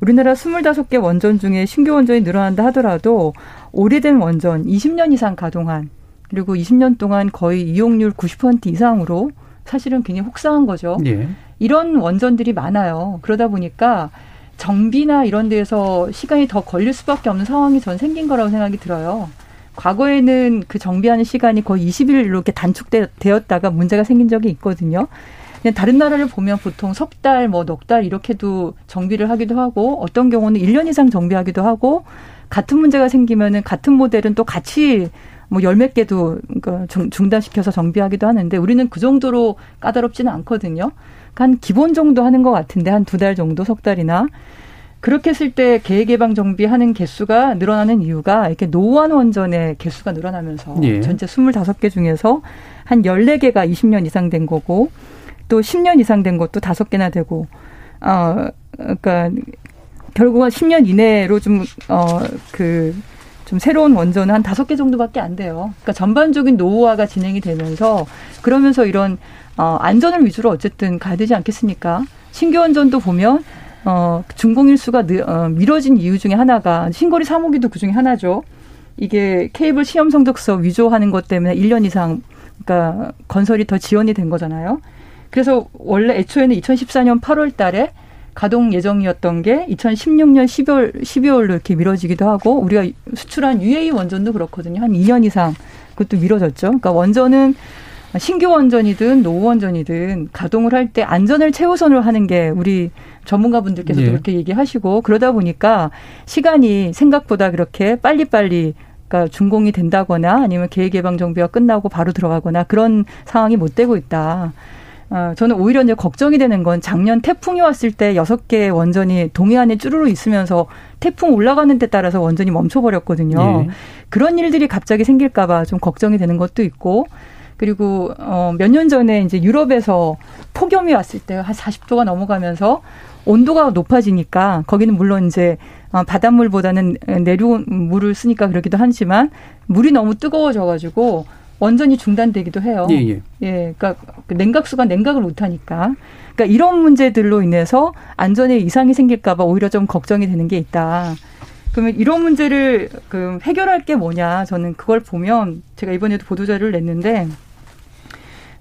우리나라 25개 원전 중에 신규 원전이 늘어난다 하더라도 오래된 원전 20년 이상 가동한 그리고 20년 동안 거의 이용률 90% 이상으로 사실은 굉장히 혹사한 거죠. 예. 이런 원전들이 많아요. 그러다 보니까 정비나 이런 데에서 시간이 더 걸릴 수밖에 없는 상황이 전 생긴 거라고 생각이 들어요. 과거에는 그 정비하는 시간이 거의 20일 이렇게 단축되었다가 문제가 생긴 적이 있거든요. 다른 나라를 보면 보통 석 달, 뭐 넉 달 이렇게도 정비를 하기도 하고 어떤 경우는 1년 이상 정비하기도 하고 같은 문제가 생기면은 같은 모델은 또 같이 뭐 열 몇 개도 그러니까 중단시켜서 정비하기도 하는데 우리는 그 정도로 까다롭지는 않거든요. 그러니까 한 기본 정도 하는 것 같은데 한 두 달 정도 석 달이나 그렇게 했을 때 계획 예방 정비하는 개수가 늘어나는 이유가 이렇게 노후한 원전의 개수가 늘어나면서 예. 전체 스물다섯 개 중에서 한 열네 개가 이십 년 이상 된 거고 또십년 이상 된 것도 다섯 개나 되고 어 그러니까 결국은 십년 이내로 좀어그 좀 새로운 원전은 한 다섯 개 정도밖에 안 돼요. 그러니까 전반적인 노후화가 진행이 되면서 그러면서 이런 어 안전을 위주로 어쨌든 가야 되지 않겠습니까? 신규 원전도 보면 어, 중공일수가 느, 어, 미뤄진 이유 중에 하나가 신고리 3호기도 그 중에 하나죠. 이게 케이블 시험 성적서 위조하는 것 때문에 1년 이상 그러니까 건설이 더 지연이 된 거잖아요. 그래서 원래 애초에는 2014년 8월 달에 가동 예정이었던 게 2016년 12월 12월로 이렇게 미뤄지기도 하고 우리가 수출한 UAE 원전도 그렇거든요. 한 2년 이상 그것도 미뤄졌죠. 그러니까 원전은 신규 원전이든 노후 원전이든 가동을 할 때 안전을 최우선으로 하는 게 우리 전문가분들께서도 예. 그렇게 얘기하시고 그러다 보니까 시간이 생각보다 그렇게 빨리빨리 그러니까 준공이 된다거나 아니면 계획 예방 정비가 끝나고 바로 들어가거나 그런 상황이 못 되고 있다. 어, 저는 오히려 이제 걱정이 되는 건 작년 태풍이 왔을 때 여섯 개 원전이 동해안에 쭈루루 있으면서 태풍 올라가는 데 따라서 원전이 멈춰버렸거든요. 예. 그런 일들이 갑자기 생길까봐 좀 걱정이 되는 것도 있고 그리고 어 몇 년 전에 이제 유럽에서 폭염이 왔을 때 한 40도가 넘어가면서 온도가 높아지니까 거기는 물론 이제 어, 바닷물보다는 내륙 물을 쓰니까 그렇기도 하지만 물이 너무 뜨거워져 가지고 원전이 중단되기도 해요. 예, 예. 예 그러니까 그 냉각수가 냉각을 못 하니까. 그러니까 이런 문제들로 인해서 안전에 이상이 생길까 봐 오히려 좀 걱정이 되는 게 있다. 그러면 이런 문제를 그 해결할 게 뭐냐? 저는 그걸 보면 제가 이번에도 보도자료를 냈는데 어,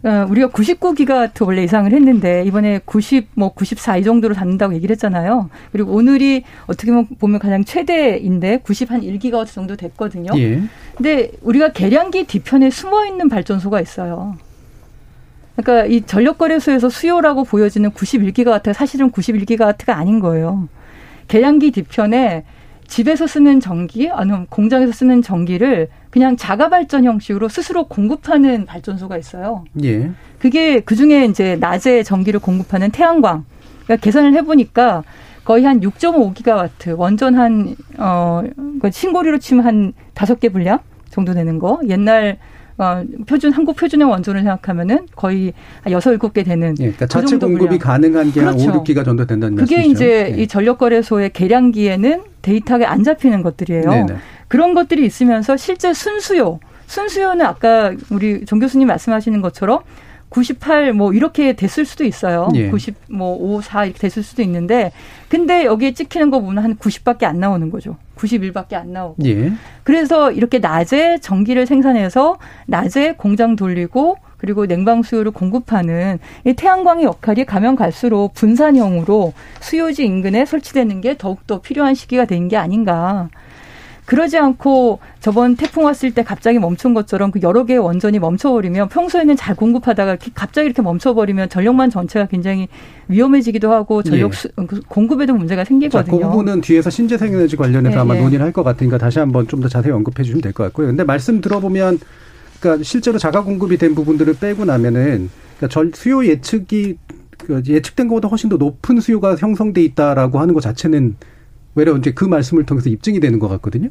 우리가 99기가와트 원래 예상을 했는데 이번에 90, 뭐 94 이 정도로 닿는다고 얘기를 했잖아요. 그리고 오늘이 어떻게 보면 가장 최대인데 90 한 1기가와트 정도 됐거든요. 예. 근데 우리가 계량기 뒤편에 숨어 있는 발전소가 있어요. 그러니까 이 전력거래소에서 수요라고 보여지는 91기가와트가 사실은 91기가와트가 아닌 거예요. 계량기 뒤편에 집에서 쓰는 전기, 아니면 공장에서 쓰는 전기를 그냥 자가 발전 형식으로 스스로 공급하는 발전소가 있어요. 예. 그게 그 중에 이제 낮에 전기를 공급하는 태양광. 그러니까 계산을 해보니까 거의 한 6.5기가와트, 원전 한, 어, 그 신고리로 치면 한 다섯 개 분량 정도 되는 거. 옛날 어, 표준 한국 표준형 원전을 생각하면은 거의 여섯 일곱 개 되는 예, 그러니까 그 자체 공급이 가능한 게한 그렇죠. 5, 6기가 정도 된다는 그게 말씀이죠. 이제 예. 이 전력거래소의 계량기에는 데이터가 안 잡히는 것들이에요. 네네. 그런 것들이 있으면서 실제 순수요, 순수요는 아까 우리 정 교수님 말씀하시는 것처럼 98 뭐 이렇게 됐을 수도 있어요. 예. 90뭐 5, 4 이렇게 됐을 수도 있는데 근데 여기에 찍히는 거 보면 한 90밖에 안 나오는 거죠. 91밖에 안 나오고. 예. 그래서 이렇게 낮에 전기를 생산해서 낮에 공장 돌리고 그리고 냉방 수요를 공급하는 이 태양광의 역할이 가면 갈수록 분산형으로 수요지 인근에 설치되는 게 더욱더 필요한 시기가 된 게 아닌가. 그러지 않고 저번 태풍 왔을 때 갑자기 멈춘 것처럼 그 여러 개의 원전이 멈춰버리면 평소에는 잘 공급하다가 갑자기 이렇게 멈춰버리면 전력만 전체가 굉장히 위험해지기도 하고 전력 예. 수, 그 공급에도 문제가 생기거든요. 자, 그 부분은 뒤에서 신재생 에너지 관련해서 예, 아마 예. 논의를 할 것 같으니까 다시 한번 좀 더 자세히 언급해 주시면 될 것 같고요. 근데 말씀 들어보면 그러니까 실제로 자가 공급이 된 부분들을 빼고 나면은 그러니까 전 수요 예측이 그 예측된 것보다 훨씬 더 높은 수요가 형성돼 있다라고 하는 것 자체는 외려 이제 그 말씀을 통해서 입증이 되는 것 같거든요.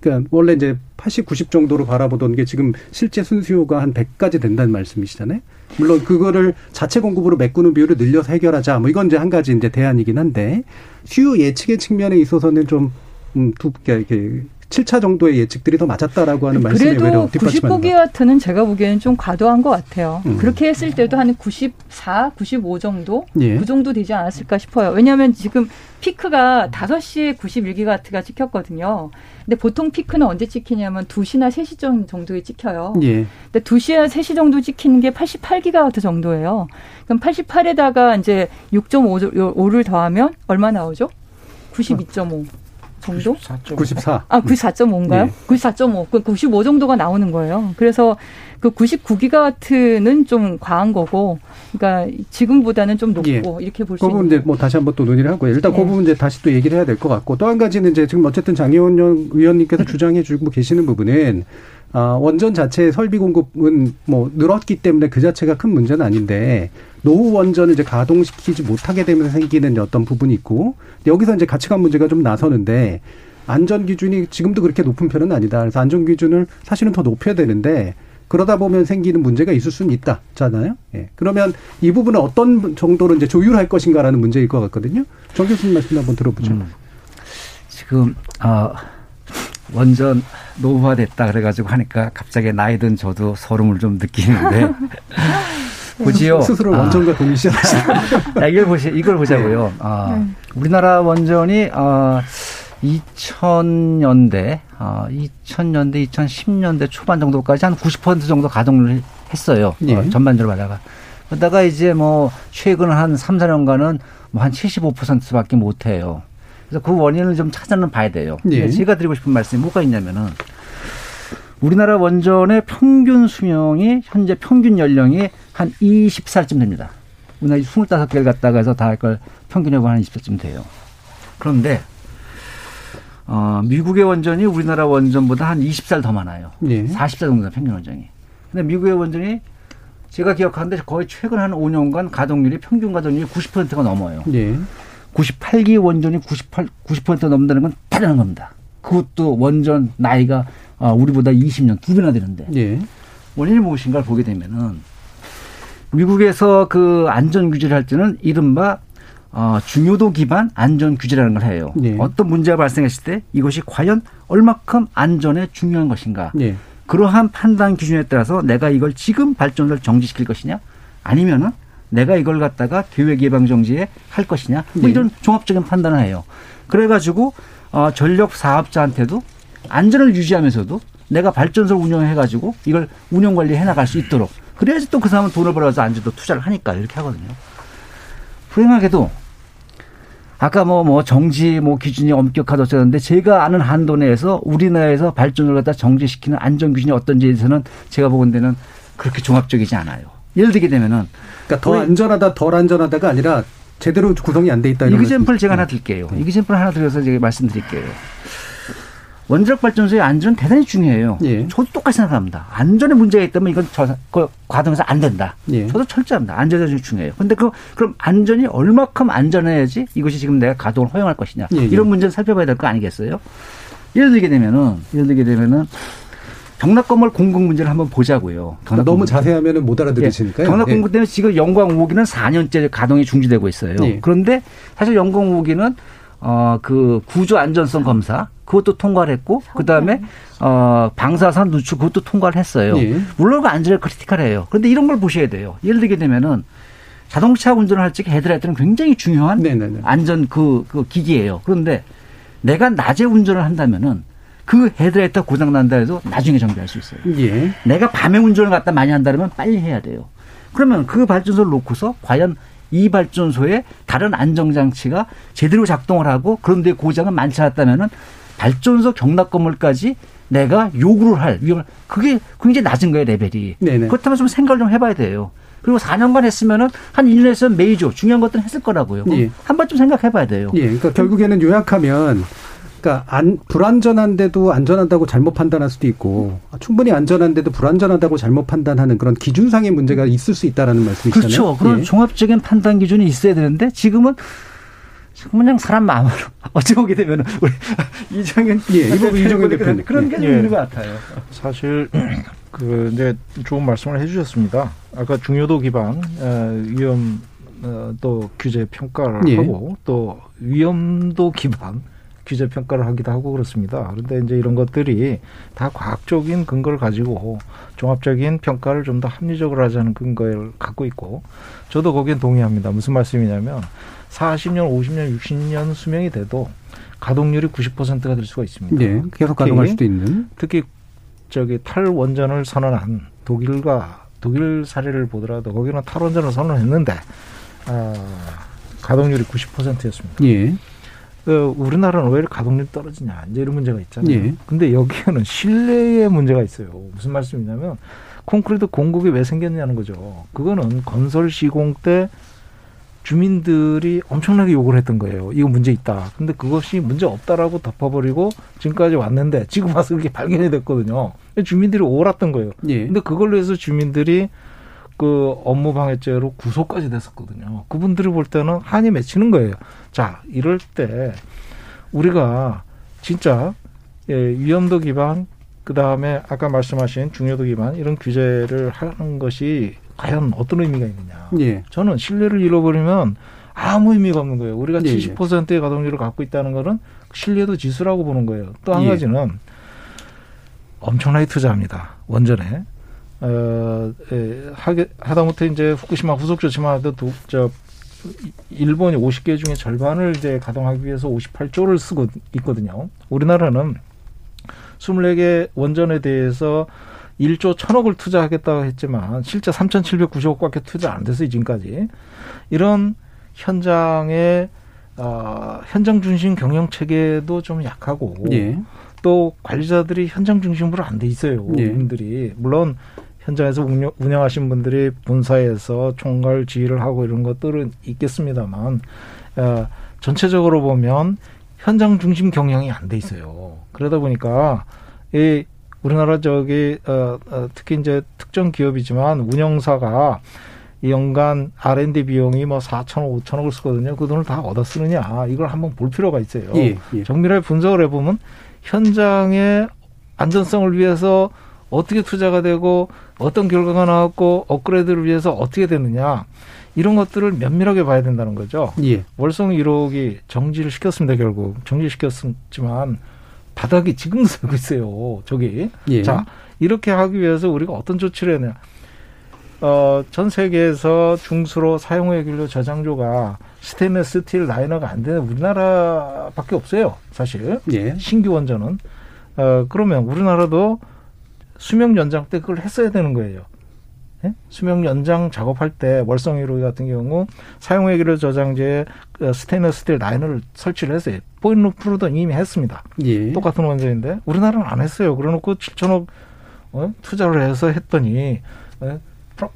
그러니까 원래 이제 80, 90 정도로 바라보던 게 지금 실제 순수요가 한 100까지 된다는 말씀이시잖아요. 물론 그거를 자체 공급으로 메꾸는 비율을 늘려서 해결하자. 뭐 이건 이제 한 가지 이제 대안이긴 한데 수요 예측의 측면에 있어서는 좀 음, 두, 이렇게 7차 정도의 예측들이 더 맞았다라고 하는 말씀이 그래도 99기와트는 제가 보기에는 좀 과도한 것 같아요. 음. 그렇게 했을 때도 한 94, 95 정도 예. 그 정도 되지 않았을까 싶어요. 왜냐하면 지금 피크가 5시에 91기와트가 찍혔거든요. 근데 보통 피크는 언제 찍히냐면 2시나 3시 정도에 찍혀요. 예. 근데 2시나 3시 정도 찍히는 게 88기가와트 정도예요. 그럼 88에다가 이제 6.5를 더하면 얼마 나오죠? 92.5. 정도? 94. 아, 94.5인가요? 네. 94.5. 그 95 정도가 나오는 거예요. 그래서 그 99기가와트는 좀 과한 거고, 그러니까 지금보다는 좀 높고 예. 이렇게 볼 수 있는. 그 부분 이제 뭐 다시 한번 또 논의를 하고요. 일단 그 예. 그 부분 이제 다시 또 얘기를 해야 될 것 같고, 또 한 가지는 이제 지금 어쨌든 장의원 의원님께서 주장해 주고 계시는 부분은 아, 원전 자체의 설비 공급은 뭐 늘었기 때문에 그 자체가 큰 문제는 아닌데 노후 원전을 이제 가동시키지 못하게 되면서 생기는 어떤 부분이 있고 여기서 이제 가치관 문제가 좀 나서는데 안전 기준이 지금도 그렇게 높은 편은 아니다. 그래서 안전 기준을 사실은 더 높여야 되는데 그러다 보면 생기는 문제가 있을 수는 있다잖아요. 예. 그러면 이 부분은 어떤 정도로 이제 조율할 것인가라는 문제일 것 같거든요. 정 교수님 말씀 한번 들어보죠. 음. 지금 어, 원전 노후화됐다 그래가지고 하니까 갑자기 나이 든 저도 소름을 좀 느끼는데 보지요. 스스로 원전과 아. 동일시하시는. 이걸 보시 이걸 보자고요. 네. 아, 네. 우리나라 원전이 아 2000년대, 아 2000년대, 2010년대 초반 정도까지 한 90% 정도 가동을 했어요. 네. 어, 전반적으로 말다가 그러다가 이제 뭐 최근 한 3, 4년간은 뭐 한 75%밖에 못 해요. 그래서 그 원인을 좀 찾아는 봐야 돼요. 네. 제가 드리고 싶은 말씀이 뭐가 있냐면은 우리나라 원전의 평균 수명이 현재 평균 연령이 한 20살쯤 됩니다. 우리나라 25개를 갖다가 해서 다 할 걸 평균하고 한 20살쯤 돼요. 그런데 어, 미국의 원전이 우리나라 원전보다 한 20살 더 많아요. 예. 40살 정도 평균 원전이. 근데 미국의 원전이 제가 기억하는데 거의 최근 한 5년간 가동률이 평균 가동률이 90%가 넘어요. 예. 98기 원전이 98, 90% 넘는다는 건 대단한 겁니다. 그것도 원전 나이가 아, 우리보다 20년 두 배나 되는데 예. 원인이 무엇인가를 보게 되면은 미국에서 그 안전 규제를 할 때는 이른바 어, 중요도 기반 안전 규제라는 걸 해요. 예. 어떤 문제가 발생했을 때 이것이 과연 얼마큼 안전에 중요한 것인가. 예. 그러한 판단 기준에 따라서 내가 이걸 지금 발전을 정지시킬 것이냐 아니면은 내가 이걸 갖다가 계획 예방 정지에 할 것이냐 뭐 네. 이런 종합적인 판단을 해요. 그래가지고 어, 전력 사업자한테도 안전을 유지하면서도 내가 발전소 운영해 가지고 이걸 운영 관리 해 나갈 수 있도록 그래야지 또 그 사람은 돈을 벌어서 안주도 투자를 하니까 이렇게 하거든요. 불행하게도 아까 뭐, 뭐, 정지, 뭐, 기준이 엄격하다고 했는데, 제가 아는 한도 내에서 우리나라에서 발전을 갖다 정지시키는 안전 기준이 어떤지에 대해서는 제가 보건대는 그렇게 종합적이지 않아요. 예를 들게 되면은. 그러니까 더 안전하다, 덜 안전하다가 아니라 제대로 구성이 안 돼 있다. 이그젠플 제가 하나 드릴게요. 네. 이그젠플 하나 드려서 제가 말씀드릴게요. 원자력 발전소의 안전은 대단히 중요해요. 예. 저도 똑같이 생각합니다. 안전에 문제가 있다면 이건 저, 그 과정에서 안 된다. 예. 저도 철저합니다. 안전이 중요해요. 근데 그, 그럼 안전이 얼마큼 안전해야지 이것이 지금 내가 가동을 허용할 것이냐. 예. 예. 이런 문제를 살펴봐야 될 거 아니겠어요? 예를 들게 되면은, 예를 들게 되면은 경락 건물 공급 문제를 한번 보자고요. 경락 너무 자세하면 못 알아들으시니까요. 예. 격납 공극 때문에 지금 영광 5호기는 4년째 가동이 중지되고 있어요. 예. 그런데 사실 영광 5호기는 어, 그 구조 안전성 검사 그것도 통과를 했고 그다음에 어, 방사선 누출 그것도 통과를 했어요. 예. 물론 그 안전이 critical해요. 그런데 이런 걸 보셔야 돼요. 예를 들게 되면은 자동차 운전을 할 적에 헤드라이트는 굉장히 중요한 네네네. 안전 그, 그 기기예요. 그런데 내가 낮에 운전을 한다면은 그 헤드라이트가 고장 난다 해도 나중에 정비할 수 있어요. 예. 내가 밤에 운전을 갖다 많이 한다면 빨리 해야 돼요. 그러면 그 발전소를 놓고서 과연 이 발전소에 다른 안정장치가 제대로 작동을 하고 그런데 고장은 많지 않았다면은 발전소 경락 건물까지 내가 요구를 할 위험을 그게 굉장히 낮은 거예요 레벨이. 네네. 그렇다면 좀 생각을 좀 해봐야 돼요. 그리고 4년간 했으면은 한 1년 했으면 메이저 중요한 것들은 했을 거라고요. 예. 한 번쯤 생각해봐야 돼요. 예. 그러니까 결국에는 요약하면 그러니까 안, 불안전한데도 안전하다고 잘못 판단할 수도 있고 충분히 안전한데도 불안전하다고 잘못 판단하는 그런 기준상의 문제가 있을 수 있다라는 말씀이시잖아요. 그렇죠. 그런 예. 종합적인 판단 기준이 있어야 되는데 지금은 그냥 사람 마음으로 어찌 보게 되면 우리 이정현 예, 이번 이정현 대표님 그런 게 예. 있는 것 같아요. 사실 그 이제 좋은 말씀을 해주셨습니다. 아까 중요도 기반 어, 위험 어, 또 규제 평가를 예. 하고 또 위험도 기반 규제 평가를 하기도 하고 그렇습니다. 그런데 이제 이런 것들이 다 과학적인 근거를 가지고 종합적인 평가를 좀 더 합리적으로 하자는 근거를 갖고 있고 저도 거기엔 동의합니다. 무슨 말씀이냐면 40년, 50년, 60년 수명이 돼도 가동률이 90%가 될 수가 있습니다. 네, 계속 가동할 수도 있는. 특히 저기 탈원전을 선언한 독일과 독일 사례를 보더라도 거기는 탈원전을 선언했는데 아, 가동률이 90%였습니다. 예. 그 우리나라는 왜 가동률이 떨어지냐 이제 이런 문제가 있잖아요. 예. 근데 여기에는 실내에 문제가 있어요. 무슨 말씀이냐면 콘크리트 공급이 왜 생겼냐는 거죠. 그거는 건설 시공 때 주민들이 엄청나게 욕을 했던 거예요. 이거 문제 있다. 근데 그것이 문제 없다라고 덮어버리고 지금까지 왔는데 지금 와서 그렇게 발견이 됐거든요. 주민들이 옳았던 거예요. 예. 근데 그걸로 해서 주민들이 그 업무 방해죄로 구속까지 됐었거든요. 그분들이 볼 때는 한이 맺히는 거예요. 자, 이럴 때 우리가 진짜 예, 위험도 기반 그 다음에 아까 말씀하신 중요도 기반 이런 규제를 하는 것이 과연 어떤 의미가 있느냐. 예. 저는 신뢰를 잃어버리면 아무 의미가 없는 거예요. 우리가 예, 70%의 예. 가동률을 갖고 있다는 거는 신뢰도 지수라고 보는 거예요. 또한 예. 가지는 엄청나게 투자합니다. 원전에. 어, 에, 하게, 하다못해 이제 후쿠시마 후속 조치만 해도 도, 저, 일본이 50개 중에 절반을 이제 가동하기 위해서 58조를 쓰고 있거든요. 우리나라는 24개 원전에 대해서 1조 1000억을 투자하겠다고 했지만 실제 3,790억밖에 투자 안 돼서 지금까지 이런 현장의 어, 현장 중심 경영 체계도 좀 약하고 예. 또 관리자들이 현장 중심으로 안 돼 있어요. 예. 분들이 물론 현장에서 운영, 운영하신 분들이 본사에서 총괄 지휘를 하고 이런 것들은 있겠습니다만 어, 전체적으로 보면 현장 중심 경영이 안 돼 있어요. 그러다 보니까 이 우리나라 저기 어, 어 특히 이제 특정 기업이지만 운영사가 연간 R&D 비용이 뭐 4천억, 5천억을 쓰거든요. 그 돈을 다 얻어 쓰느냐 이걸 한번 볼 필요가 있어요. 예, 예. 정밀하게 분석을 해보면 현장의 안전성을 위해서 어떻게 투자가 되고 어떤 결과가 나왔고 업그레이드를 위해서 어떻게 되느냐 이런 것들을 면밀하게 봐야 된다는 거죠. 예. 월성 1호기 정지를 시켰습니다. 결국 정지시켰지만 바닥이 지금도 새고 있어요. 저기. 예. 자, 이렇게 하기 위해서 우리가 어떤 조치를 해야 어, 전 세계에서 중수로 사용후핵연료 저장조가 스테인리스 스틸 liner가 안 되는 우리나라밖에 없어요. 사실. 예. 신규 원전은. 어, 그러면 우리나라도 수명 연장 때 그걸 했어야 되는 거예요. 예? 수명 연장 작업할 때 월성 1호 같은 경우 사용후핵연료 저장조에 그 스테인리스 스틸 liner를 설치를 했어요. Point Lepreau도 이미 했습니다. 예. 똑같은 원전인데 우리나라는 안 했어요. 그래놓고 7천억 어? 투자를 해서 했더니 어?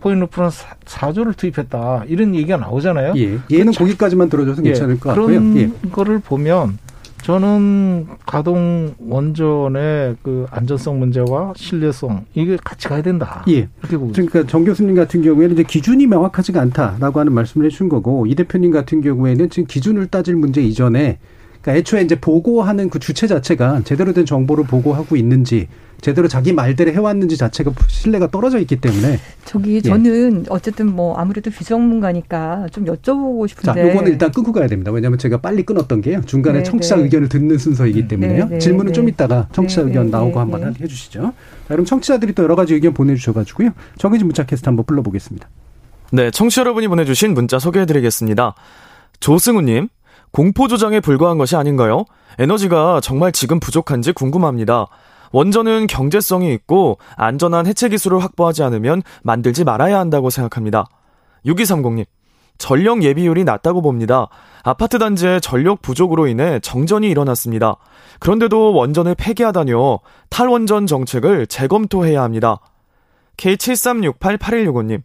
Point Lepreau는 4조를 투입했다 이런 얘기가 나오잖아요. 예. 얘는 그 거기까지만 들어줘서 예. 괜찮을 것 같고요. 그런 예. 거를 보면 저는 가동 원전의 그 안전성 문제와 신뢰성 이게 같이 가야 된다. 예. 그러니까 정 교수님 같은 경우에는 이제 기준이 명확하지가 않다라고 하는 말씀을 해준 거고 이 대표님 같은 경우에는 지금 기준을 따질 문제 이전에 그러니까 애초에 이제 보고하는 그 주체 자체가 제대로 된 정보를 보고하고 있는지 제대로 자기 말대로 해왔는지 자체가 신뢰가 떨어져 있기 때문에 저기 예. 저는 어쨌든 뭐 아무래도 비전문가니까 좀 여쭤보고 싶은데 자, 요거는 일단 끊고 가야 됩니다. 왜냐하면 제가 빨리 끊었던 게요. 중간에 네, 청취자 네. 의견을 듣는 순서이기 음. 때문에요. 네, 네, 질문은 좀 네. 이따가 청취자 네, 의견 나오고 한번 해주시죠. 자, 그럼 청취자들이 또 여러 가지 의견 보내주셔가지고요. 정해진 문자 캐스트 한번 불러보겠습니다. 네, 청취자 여러분이 보내주신 문자 소개해드리겠습니다. 조승우님, 공포조장에 불과한 것이 아닌가요? 에너지가 정말 지금 부족한지 궁금합니다. 원전은 경제성이 있고 안전한 해체 기술을 확보하지 않으면 만들지 말아야 한다고 생각합니다. 6230님, 전력 예비율이 낮다고 봅니다. 아파트 단지의 전력 부족으로 인해 정전이 일어났습니다. 그런데도 원전을 폐기하다뇨. 탈원전 정책을 재검토해야 합니다. K73688165님,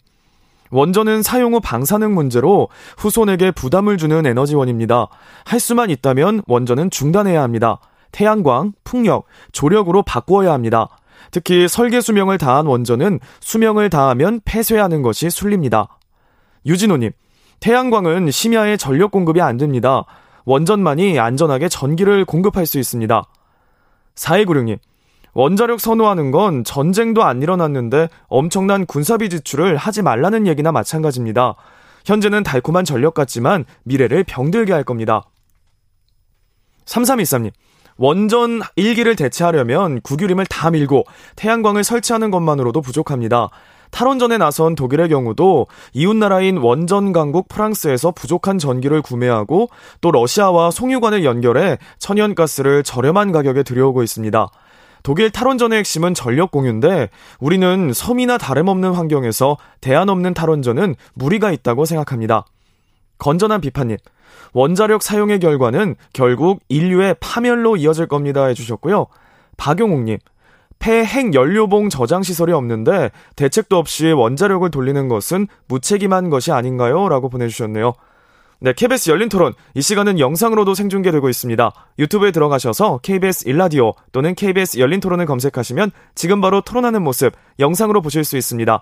원전은 사용 후 방사능 문제로 후손에게 부담을 주는 에너지원입니다. 할 수만 있다면 원전은 중단해야 합니다. 태양광, 풍력, 조력으로 바꾸어야 합니다. 특히 설계 수명을 다한 원전은 수명을 다하면 폐쇄하는 것이 순리입니다. 유진호님, 태양광은 심야에 전력 공급이 안 됩니다. 원전만이 안전하게 전기를 공급할 수 있습니다. 4296님, 원자력 선호하는 건 전쟁도 안 일어났는데 엄청난 군사비 지출을 하지 말라는 얘기나 마찬가지입니다. 현재는 달콤한 전력 같지만 미래를 병들게 할 겁니다. 3323님, 원전 1기를 대체하려면 국유림을 다 밀고 태양광을 설치하는 것만으로도 부족합니다. 탈원전에 나선 독일의 경우도 이웃나라인 원전 강국 프랑스에서 부족한 전기를 구매하고 또 러시아와 송유관을 연결해 천연가스를 저렴한 가격에 들여오고 있습니다. 독일 탈원전의 핵심은 전력 공유인데 우리는 섬이나 다름없는 환경에서 대안 없는 탈원전은 무리가 있다고 생각합니다. 건전한 비판님. 원자력 사용의 결과는 결국 인류의 파멸로 이어질 겁니다 해주셨고요. 박용욱님, 폐핵 연료봉 저장 시설이 없는데 대책도 없이 원자력을 돌리는 것은 무책임한 것이 아닌가요? 라고 보내주셨네요. 네, KBS 열린 토론. 이 시간은 영상으로도 생중계되고 있습니다. 유튜브에 들어가셔서 KBS 일라디오 또는 KBS 열린 토론을 검색하시면 지금 바로 토론하는 모습 영상으로 보실 수 있습니다.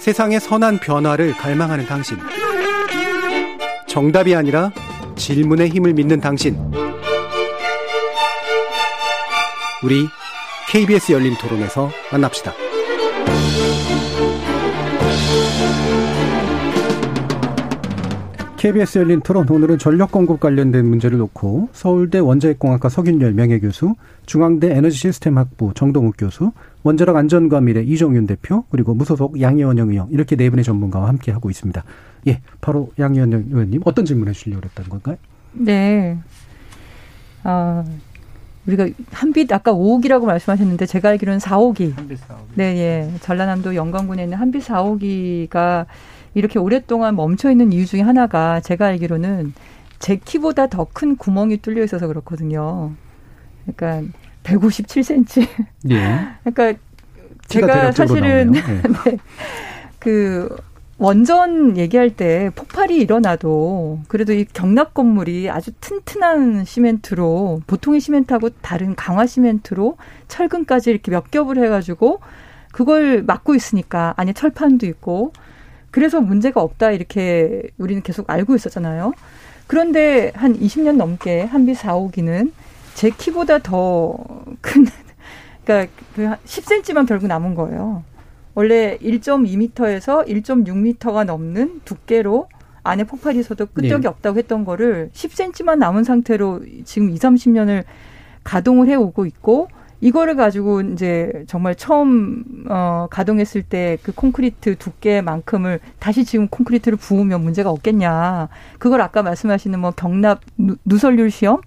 세상의 선한 변화를 갈망하는 당신. 정답이 아니라 질문의 힘을 믿는 당신. 우리 KBS 열린 토론에서 만납시다. KBS 열린 토론 오늘은 전력 공급 관련된 문제를 놓고 서울대 원자핵공학과 석윤열 명예교수, 중앙대 에너지 시스템 학부 정동욱 교수, 원자력 안전과 미래 이정윤 대표, 그리고 무소속 양희원 의원 이렇게 네 분의 전문가와 함께 하고 있습니다. 예, 바로 양희원 의원님 어떤 질문 해 주시려고 그랬다는 건가요? 네. 아, 우리가 한빛 아까 5호기라고 말씀하셨는데 제가 알기로는 4호기. 한빛 4호기. 네, 예. 전라남도 영광군에 있는 한빛 4호기가 이렇게 오랫동안 멈춰 있는 이유 중에 하나가 제가 알기로는 제 키보다 더 큰 구멍이 뚫려 있어서 그렇거든요. 그러니까 157cm. 예. 그러니까 제가 사실은 네. 네. 그 원전 얘기할 때 폭발이 일어나도 그래도 이 경납 건물이 아주 튼튼한 시멘트로 보통의 시멘트하고 다른 강화 시멘트로 철근까지 이렇게 몇 겹을 해가지고 그걸 막고 있으니까 안에 철판도 있고 그래서 문제가 없다 이렇게 우리는 계속 알고 있었잖아요. 그런데 한 20년 넘게 한비 4호기는 제 키보다 더 큰, 그러니까 그 10cm만 결국 남은 거예요. 원래 1.2m에서 1.6m가 넘는 두께로 안에 폭발이 있어도 끄적이 네. 없다고 했던 거를 10cm만 남은 상태로 지금 2, 30년을 가동을 해오고 있고 이거를 가지고 이제 정말 처음 어 가동했을 때 그 콘크리트 두께만큼을 다시 지금 콘크리트를 부으면 문제가 없겠냐. 그걸 아까 말씀하시는 뭐 경납 누 설률 시험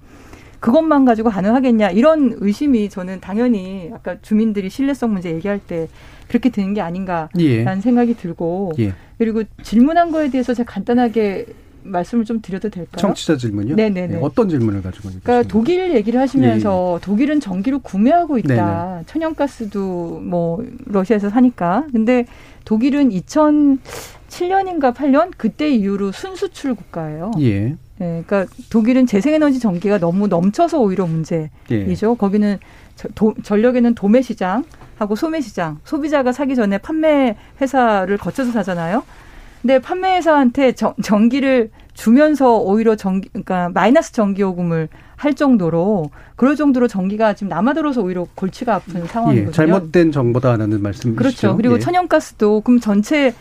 그것만 가지고 가능하겠냐 이런 의심이 저는 당연히 아까 주민들이 신뢰성 문제 얘기할 때 그렇게 되는 게 아닌가라는 예. 생각이 들고 예. 그리고 질문한 거에 대해서 제가 간단하게 말씀을 좀 드려도 될까요? 청취자 질문요? 네네네. 네, 어떤 질문을 가지고? 그러니까 독일 얘기를 하시면서 예, 예. 독일은 전기를 구매하고 있다. 네네. 천연가스도 뭐 러시아에서 사니까. 근데 독일은 2007년인가 8년 그때 이후로 순수출 국가예요. 예. 네, 그러니까 독일은 재생에너지 전기가 너무 넘쳐서 오히려 문제이죠. 예. 거기는 도, 전력에는 도매 시장하고 소매 시장, 소비자가 사기 전에 판매 회사를 거쳐서 사잖아요. 근데 판매 회사한테 전, 전기를 주면서 오히려 전기, 그러니까 마이너스 전기 요금을 할 정도로 그럴 정도로 전기가 지금 남아들어서 오히려 골치가 아픈 상황이거든요. 예, 잘못된 정보다 라는 말씀이시죠. 그렇죠. 그리고 예. 천연가스도 그럼 전체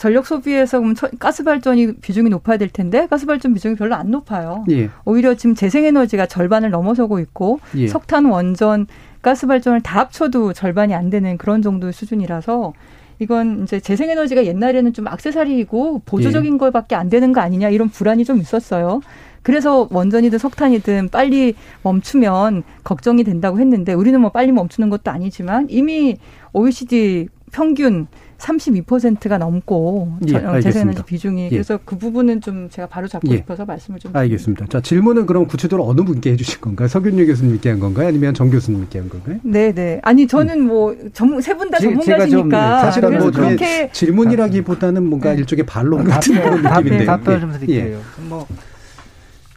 전력 소비에서 그럼 가스 발전이 비중이 높아야 될 텐데 가스 발전 비중이 별로 안 높아요. 예. 오히려 지금 재생에너지가 절반을 넘어서고 있고 예. 석탄 원전 가스 발전을 다 합쳐도 절반이 안 되는 그런 정도의 수준이라서 이건 이제 재생에너지가 옛날에는 좀 악세사리이고 보조적인 예. 것밖에 안 되는 거 아니냐 이런 불안이 좀 있었어요. 그래서 원전이든 석탄이든 빨리 멈추면 걱정이 된다고 했는데 우리는 뭐 빨리 멈추는 것도 아니지만 이미 OECD 평균 32%가 넘고 예, 재생에너지 비중이 예. 그래서 그 부분은 좀 제가 바로 잡고 예. 싶어서 말씀을 좀 알겠습니다. 자 질문은 그럼 구체적으로 어느 분께 해주실 건가요? 서균유 교수님께 한 건가요? 아니면 정 교수님께 한 건가요? 네, 네. 아니 저는 뭐 세 분 다 전문가시니까 사실은 뭐 그렇게 질문이라기보다는 뭔가 네. 일종의 반론 같은 그런 느낌인데요. 답변 좀 드릴게요. 예. 뭐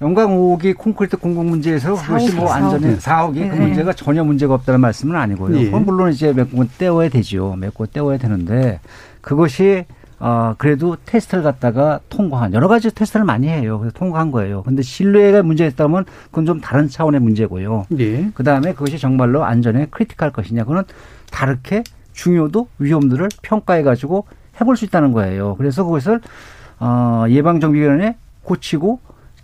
영광 5호기 콘크리트 공공 문제에서 그것이 뭐 안전해 4억이 네. 그 문제가 전혀 문제가 없다는 말씀은 아니고요. 예. 그건 물론 이제 몇군 떼어야 되죠. 몇군 떼어야 되는데 그것이 어 그래도 테스트를 갖다가 통과한 여러 가지 테스트를 많이 해요. 그래서 통과한 거예요. 근데 신뢰가 문제였다면 그건 좀 다른 차원의 문제고요. 예. 그다음에 그것이 정말로 안전에 크리티컬 것이냐 그는 다르게 중요도 위험들을 평가해 가지고 해볼 수 있다는 거예요. 그래서 그것을 어 예방정비위원회 고치고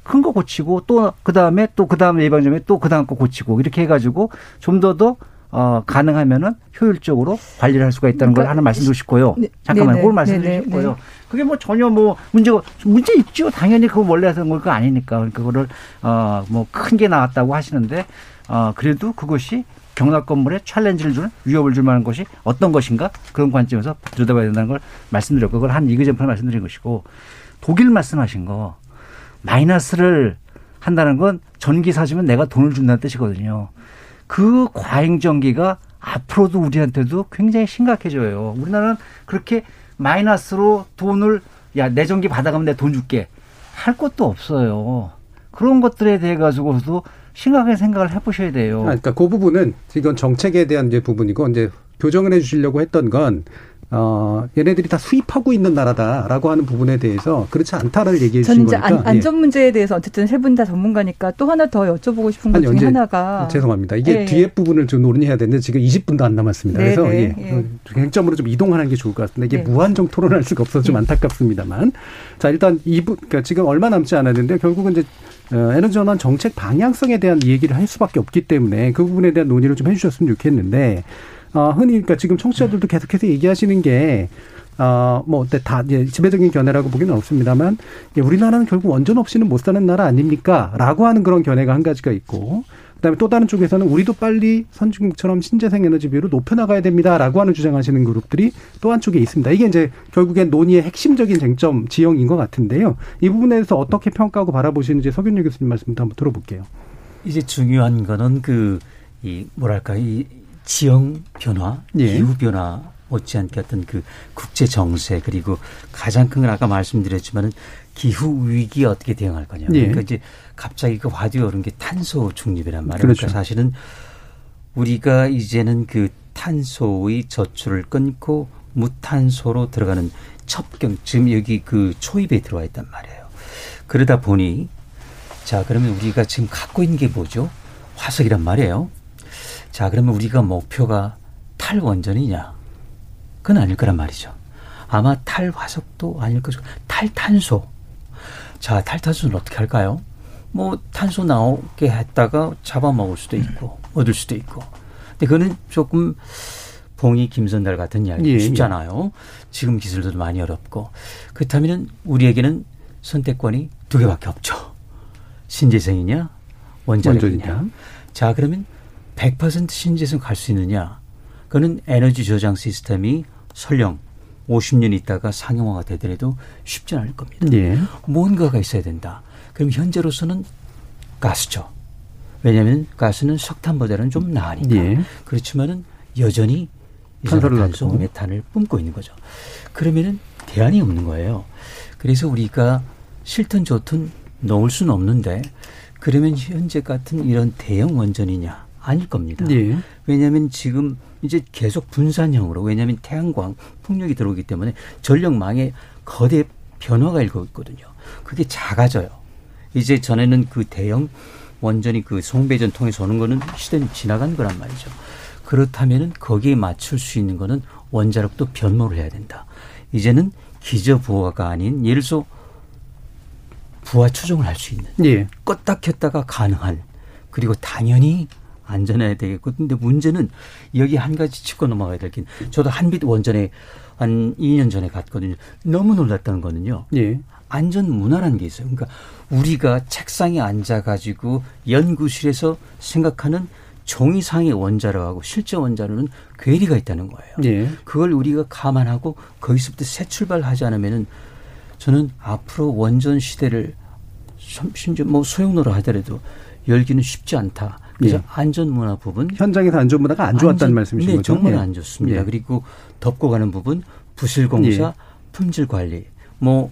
큰 거 고치고 또 그다음에 또 그다음 예방점에 또 그다음 거 고치고 이렇게 해 가지고 좀 더 더 어, 가능하면은 효율적으로 관리를 할 수가 있다는 그러니까 걸 하나 말씀드리고 싶고요. 네, 잠깐만, 그걸 말씀드리고 싶고요. 그게 뭐 전혀 뭐 문제가, 문제 있죠. 당연히 그거 원래 하던 걸거 아니니까. 그러니까 그거를, 어, 뭐 큰 게 나왔다고 하시는데, 어, 그래도 그것이 경락 건물에 챌린지를 주는 위협을 줄 만한 것이 어떤 것인가 그런 관점에서 들여다봐야 된다는 걸 말씀드렸고, 그걸 한 이그젠플 말씀드린 것이고, 독일 말씀하신 거, 마이너스를 한다는 건 전기 사주면 내가 돈을 준다는 뜻이거든요. 그 과잉 전기가 앞으로도 우리한테도 굉장히 심각해져요. 우리나라는 그렇게 마이너스로 돈을 야 내 전기 받아가면 내 돈 줄게 할 것도 없어요. 그런 것들에 대해 가지고도 심각하게 생각을 해보셔야 돼요. 아, 그러니까 그 부분은 이건 정책에 대한 이제 부분이고 이제 교정을 해주시려고 했던 건 어, 얘네들이 다 수입하고 있는 나라다라고 하는 부분에 대해서 그렇지 않다를 얘기해 주신 거니까. 안, 안전 문제에 대해서 어쨌든 세 분 다 전문가니까 또 하나 더 여쭤보고 싶은 것 중에 하나가 죄송합니다. 이게 예, 예. 뒤에 부분을 좀 논의해야 되는데 지금 20분도 안 남았습니다. 네, 그래서 네, 예. 예. 쟁점으로 좀 이동하는 게 좋을 것 같습니다. 이게 네. 무한정 토론할 수가 없어서 좀 네. 안타깝습니다만. 자, 일단 이분 그러니까 지금 얼마 남지 않았는데 결국은 이제 어, 에너지 전환 정책 방향성에 대한 얘기를 할 수밖에 없기 때문에 그 부분에 대한 논의를 좀 해주셨으면 좋겠는데 어, 흔히 그러니까 지금 청취자들도 계속해서 얘기하시는 게 어, 뭐, 다, 이제 지배적인 견해라고 보기는 없습니다만, 우리나라는 결국 원전 없이는 못 사는 나라 아닙니까? 라고 하는 그런 견해가 한 가지가 있고, 그 다음에 또 다른 쪽에서는 우리도 빨리 선진국처럼 신재생 에너지 비율을 높여나가야 됩니다라고 하는 주장하시는 그룹들이 또 한쪽에 있습니다. 이게 이제 결국엔 논의의 핵심적인 쟁점 지형인 것 같은데요. 이 부분에 대해서 어떻게 평가하고 바라보시는지 석윤유 교수님 말씀부터 한번 들어볼게요. 이제 중요한 거는 그, 이, 뭐랄까, 이 지형 변화, 예. 기후 변화 못지않게 어떤 그 국제 정세 그리고 가장 큰 건 아까 말씀드렸지만은 기후 위기에 어떻게 대응할 거냐. 예. 그러니까 이제 갑자기 그 화두에 오른 게 탄소 중립이란 말이에요. 그러니까 그렇죠. 그러니까 사실은 우리가 이제는 그 탄소의 저출을 끊고 무탄소로 들어가는 첩경 지금 여기 그 초입에 들어와 있단 말이에요. 그러다 보니 자 그러면 우리가 지금 갖고 있는 게 뭐죠? 화석이란 말이에요. 자, 그러면 우리가 목표가 탈원전이냐? 그건 아닐 거란 말이죠. 아마 탈화석도 아닐 것이고 탈탄소. 자, 탈탄소는 어떻게 할까요? 뭐 탄소 나오게 했다가 잡아먹을 수도 있고 얻을 수도 있고. 근데 그거는 조금 봉이 김선달 같은 이야기 예, 쉽잖아요. 예. 지금 기술도 많이 어렵고 그렇다면 우리에게는 선택권이 두 개밖에 없죠. 신재생이냐 원자력이냐. 원전이냐. 자 그러면 100% 신재생 갈 수 있느냐? 그거는 에너지 저장 시스템이 설령 50년 있다가 상용화가 되더라도 쉽지 않을 겁니다. 예. 뭔가가 있어야 된다. 그럼 현재로서는 가스죠. 왜냐하면 가스는 석탄보다는 좀 나으니까. 예. 그렇지만은 여전히 이산화탄소, 메탄을 뿜고 있는 거죠. 그러면은 대안이 없는 거예요. 그래서 우리가 싫든 좋든 넣을 수는 없는데 그러면 현재 같은 이런 대형 원전이냐 아닐 겁니다. 예. 왜냐하면 지금 이제 계속 분산형으로 왜냐하면 태양광 풍력이 들어오기 때문에 전력망에 거대 변화가 일고 있거든요. 그게 작아져요. 이제 전에는 그 대형 원전이 그 송배전 통해서 오는 거는 시대는 지나간 거란 말이죠. 그렇다면은 거기에 맞출 수 있는 거는 원자력도 변모를 해야 된다. 이제는 기저 부하가 아닌 예를 들어서 부하 추종을 할 수 있는 예. 껐다 켰다가 가능한 그리고 당연히 안전해야 되겠고 근데 문제는 여기 한 가지 짚고 넘어가야 될 게 저도 한빛 원전에 한 2년 전에 갔거든요. 너무 놀랐다는 거는요. 예. 안전 문화라는 게 있어요. 그러니까 우리가 책상에 앉아 가지고 연구실에서 생각하는 종이상의 원자로하고 실제 원자로는 괴리가 있다는 거예요. 예. 그걸 우리가 감안하고 거기서부터 새 출발하지 않으면은 저는 앞으로 원전 시대를 심지어 뭐 소용로로 하더라도 열기는 쉽지 않다. 그래서 예. 안전 문화 부분 현장에서 안전 문화가 안 좋았다는 안전, 말씀이신 네, 거죠? 정말 예. 안 좋습니다. 예. 그리고 덮고 가는 부분 부실 공사, 예. 품질 관리 뭐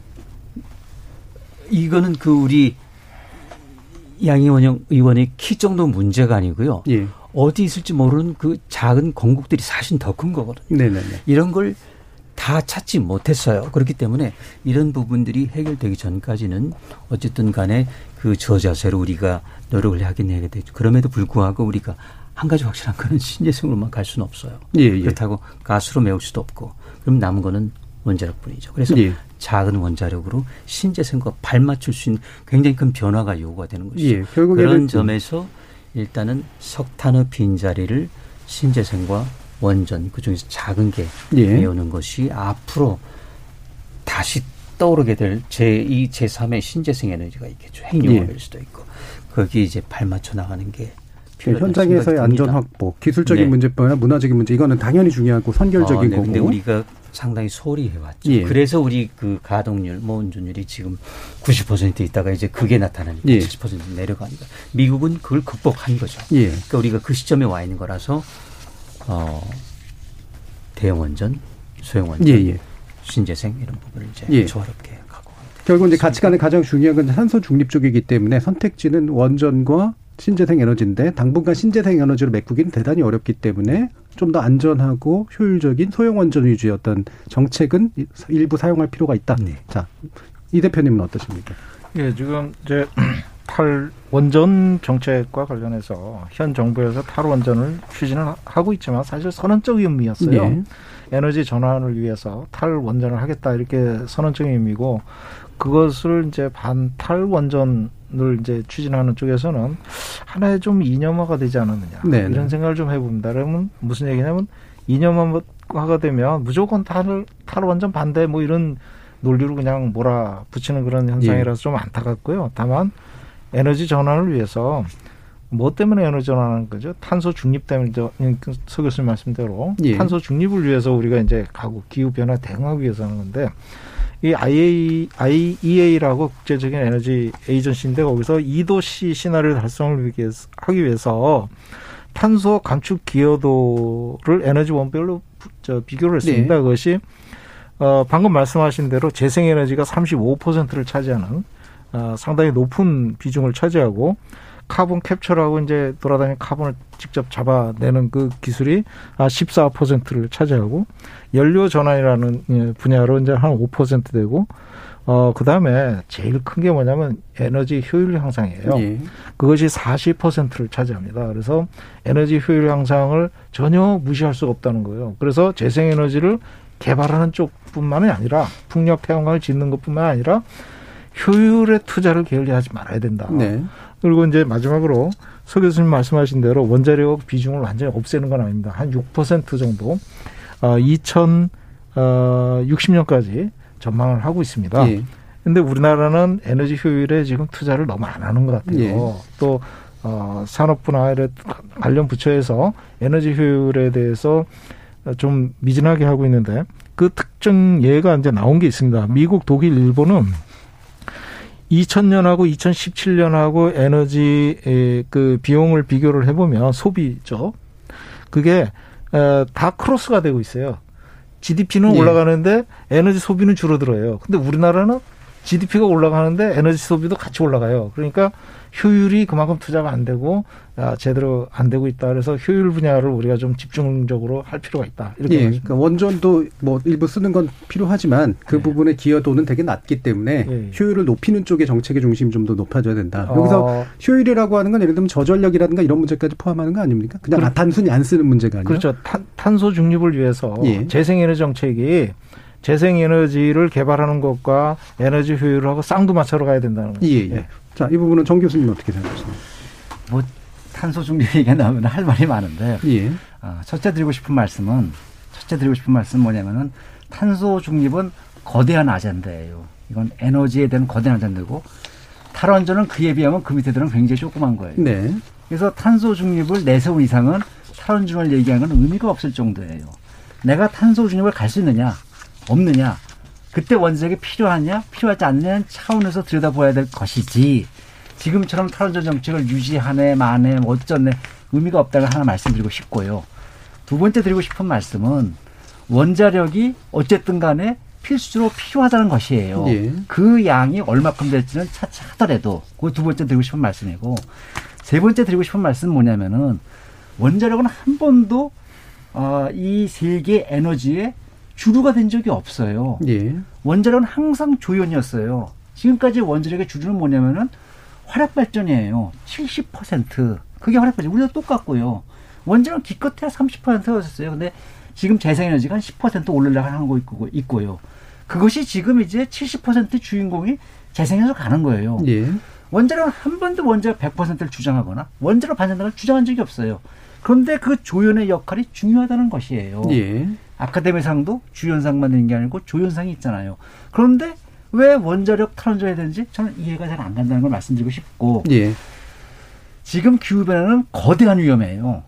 이거는 그 우리 양희원 의원의 키 정도 문제가 아니고요. 예. 어디 있을지 모르는 그 작은 공국들이 사실 더 큰 거거든요. 네네네. 이런 걸 다 찾지 못했어요. 그렇기 때문에 이런 부분들이 해결되기 전까지는 어쨌든 간에 그 저자세로 우리가 노력을 하긴 해야 되죠. 그럼에도 불구하고 우리가 한 가지 확실한 거는 신재생으로만 갈 수는 없어요. 예, 예. 그렇다고 가스로 메울 수도 없고 그럼 남은 거는 원자력뿐이죠. 그래서 예. 작은 원자력으로 신재생과 발맞출 수 있는 굉장히 큰 변화가 요구가 되는 것이죠. 예, 그런 점에서 일단은 석탄의 빈자리를 신재생과 원전 그중에서 작은 게 예. 메우는 것이 앞으로 다시 떠오르게 될 제2, 제3의 신재생 에너지가 있겠죠. 핵융합일 예. 수도 있고 거기 이제 발맞춰 나가는 게 현장에서의 안전 확보, 기술적인 네. 문제뿐 아니라 문화적인 문제 이거는 당연히 중요하고 선결적인 어, 네. 거고. 근데 우리가 상당히 소홀히 해왔죠. 예. 그래서 우리 그 가동률, 뭐 운전율이 지금 90% 있다가 이제 그게 나타나니까 예. 70% 내려가니까 미국은 그걸 극복한 거죠. 예. 그러니까 우리가 그 시점에 와 있는 거라서 어 대형 원전, 소형 원전, 예, 예. 신재생 이런 부분을 이제 예. 조화롭게. 결국 이제 가치 관의 가장 중요한 건 산소 중립 쪽이기 때문에 선택지는 원전과 신재생 에너지인데 당분간 신재생 에너지로 메꾸기는 대단히 어렵기 때문에 좀 더 안전하고 효율적인 소형 원전 위주의 어떤 정책은 일부 사용할 필요가 있다. 네. 자, 이 대표님은 어떠십니까? 예, 지금 이제 탈 원전 정책과 관련해서 현 정부에서 탈원전을 추진을 하고 있지만 사실 선언적 의미였어요. 네. 에너지 전환을 위해서 탈원전을 하겠다 이렇게 선언적 의미고 그것을 이제 반탈 원전을 이제 추진하는 쪽에서는 하나의 좀 이념화가 되지 않았느냐 네네. 이런 생각을 좀 해봅니다. 그러면 무슨 얘기냐면 이념화가 되면 무조건 탈, 탈 원전 반대 뭐 이런 논리로 그냥 몰아 붙이는 그런 현상이라서 예. 좀 안타깝고요. 다만 에너지 전환을 위해서 뭐 때문에 에너지 전환하는 거죠? 탄소 중립 때문에 서 교수님 말씀대로 예. 탄소 중립을 위해서 우리가 이제 가구 기후 변화 대응하기 위해서 하는 건데 이 IA, IEA라고 국제적인 에너지 에이전시인데 거기서 2도씨 시나리오 달성을 위해서, 하기 위해서 탄소 감축 기여도를 에너지 원별로 저 비교를 했습니다. 네. 그것이 어 방금 말씀하신 대로 재생에너지가 35%를 차지하는 어, 상당히 높은 비중을 차지하고 carbon capture라고 이제 돌아다니는 carbon을 직접 잡아내는 그 기술이 아 14%를 차지하고 연료 전환이라는 예, 분야로 이제 한 5% 되고 어 그다음에 제일 큰 게 뭐냐면 에너지 효율 향상이에요. 예. 그것이 40%를 차지합니다. 그래서 에너지 효율 향상을 전혀 무시할 수가 없다는 거예요. 그래서 재생 에너지를 개발하는 쪽뿐만이 아니라 풍력 태양광을 짓는 것뿐만 아니라 효율의 투자를 게을리하지 말아야 된다. 네. 그리고 이제 마지막으로 서 교수님 말씀하신 대로 원자력 비중을 완전히 없애는 건 아닙니다. 한 6% 정도 어, 2060년까지 전망을 하고 있습니다. 예. 근데 우리나라는 에너지 효율에 지금 투자를 너무 안 하는 것 같아요. 예. 또 어, 산업부나 관련 부처에서 에너지 효율에 대해서 좀 미진하게 하고 있는데 그 특정 예가 이제 나온 게 있습니다. 미국, 독일, 일본은 2000년하고 2017년하고 에너지 그 비용을 비교를 해보면 소비죠. 그게 다 크로스가 되고 있어요. GDP는 예. 올라가는데 에너지 소비는 줄어들어요. 근데 우리나라는 GDP가 올라가는데 에너지 소비도 같이 올라가요. 그러니까 효율이 그만큼 투자가 안 되고 아, 제대로 안 되고 있다. 그래서 효율 분야를 우리가 좀 집중적으로 할 필요가 있다. 이렇게 예, 그러니까 원전도 뭐 일부 쓰는 건 필요하지만 그 네. 부분의 기여도는 되게 낮기 때문에 예. 효율을 높이는 쪽의 정책의 중심이 좀더 높아져야 된다. 어. 여기서 효율이라고 하는 건 예를 들면 저전력이라든가 이런 문제까지 포함하는 거 아닙니까? 그냥 그렇, 단순히 안 쓰는 문제가 아니라 그렇죠. 탄, 탄소 중립을 위해서 예. 재생에너지 정책이 재생에너지를 개발하는 것과 에너지 효율하고 쌍두 맞춰러 가야 된다는 거죠. 예, 예. 예. 자, 이 부분은 정 교수님 어떻게 생각하십니까? 뭐 탄소 중립 얘기가 나오면 할 말이 많은데 예. 어, 첫째 드리고 싶은 말씀은 첫째 드리고 싶은 말씀은 뭐냐면은 탄소 중립은 거대한 아젠다예요. 이건 에너지에 대한 거대한 아젠다고 탈원전은 그에 비하면 그 밑에 들은 굉장히 조그만 거예요. 네. 그래서 탄소 중립을 내세운 이상은 탈원전을 얘기하는 건 의미가 없을 정도예요. 내가 탄소 중립을 갈 수 있느냐 없느냐 그때 원자력이 필요하냐 필요하지 않느냐는 차원에서 들여다봐야 될 것이지 지금처럼 탈원전 정책을 유지하네 마네 뭐 어쩌네 의미가 없다고 하나 말씀드리고 싶고요. 두 번째 드리고 싶은 말씀은 원자력이 어쨌든 간에 필수로 필요하다는 것이에요. 예. 그 양이 얼마큼 될지는 차차 하더라도 그 두 번째 드리고 싶은 말씀이고 세 번째 드리고 싶은 말씀은 뭐냐면은 원자력은 한 번도 어, 이 세계 에너지에 주류가 된 적이 없어요. 예. 원자력은 항상 조연이었어요. 지금까지 원자력의 주류는 뭐냐면은 화력 발전이에요. 70%. 그게 화력 발전. 우리도 똑같고요. 원자력 기껏해야 30%였었어요. 근데 지금 재생에너지가 한 10% 올리려고 하는 거 있고, 있고요. 그것이 지금 이제 70% 주인공이 재생에서 가는 거예요. 예. 원자력은 한 번도 원자력 100%를 주장하거나 원자력 반전을 주장한 적이 없어요. 그런데 그 조연의 역할이 중요하다는 것이에요. 예. 아카데미상도 주연상만 있는 게 아니고 조연상이 있잖아요. 그런데 왜 원자력 탈원전해야 되는지 저는 이해가 잘 안 간다는 걸 말씀드리고 싶고 예. 지금 기후변화는 거대한 위험이에요.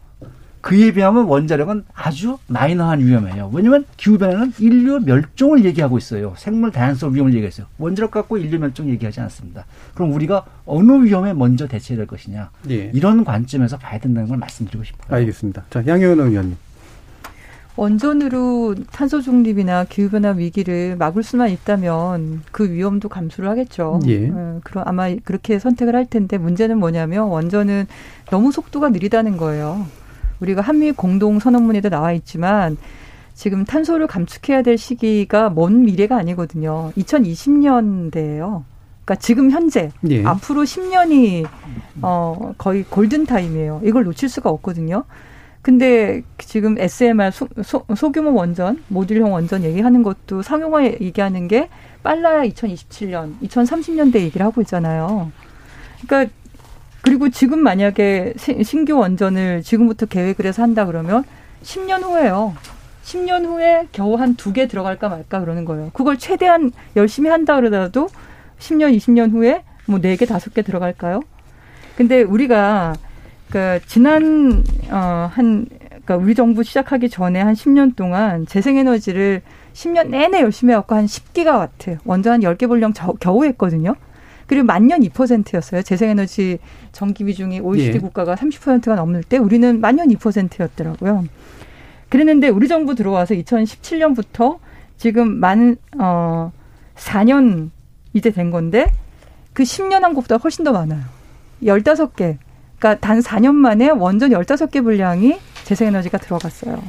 그에 비하면 원자력은 아주 마이너한 위험이에요. 왜냐하면 기후변화는 인류 멸종을 얘기하고 있어요. 생물 다양성 위험을 얘기했어요. 원자력 갖고 인류 멸종 얘기하지 않습니다. 그럼 우리가 어느 위험에 먼저 대처해야 될 것이냐. 예. 이런 관점에서 봐야 된다는 걸 말씀드리고 싶어요. 알겠습니다. 자, 양효은 의원님. 원전으로 탄소 중립이나 기후변화 위기를 막을 수만 있다면 그 위험도 감수를 하겠죠. 예. 어, 그럼 아마 그렇게 선택을 할 텐데 문제는 뭐냐면 원전은 너무 속도가 느리다는 거예요. 우리가 한미 공동 선언문에도 나와 있지만 지금 탄소를 감축해야 될 시기가 먼 미래가 아니거든요. 2020년대예요. 그러니까 지금 현재 예. 앞으로 10년이 어 거의 골든 타임이에요. 이걸 놓칠 수가 없거든요. 근데 지금 SMR 소, 소, 소 규모 원전, 모듈형 원전 얘기하는 것도 상용화 얘기하는 게 빨라야 2027년, 2030년대 얘기를 하고 있잖아요. 그러니까 그리고 지금 만약에 신규 원전을 지금부터 계획을 해서 한다 그러면 10년 후에요. 10년 후에 겨우 한 두 개 들어갈까 말까 그러는 거예요. 그걸 최대한 열심히 한다 그러더라도 10년, 20년 후에 뭐 네 개, 다섯 개 들어갈까요? 근데 우리가 그러니까 지난 어한 그러니까 우리 정부 시작하기 전에 한 10년 동안 재생에너지를 10년 내내 열심히 해갖고 한 10기가와트 원전 한 10개 분량 겨우 했거든요. 그리고 만년 2%였어요. 재생에너지 전기 비중이 OECD 예. 국가가 30%가 넘을 때 우리는 만년 2%였더라고요. 그랬는데 우리 정부 들어와서 2017년부터 지금 만, 어, 4년 이제 된 건데 그 10년 한 것보다 훨씬 더 많아요. 15개. 그러니까 단 4년 만에 원전 15개 분량이 재생에너지가 들어갔어요.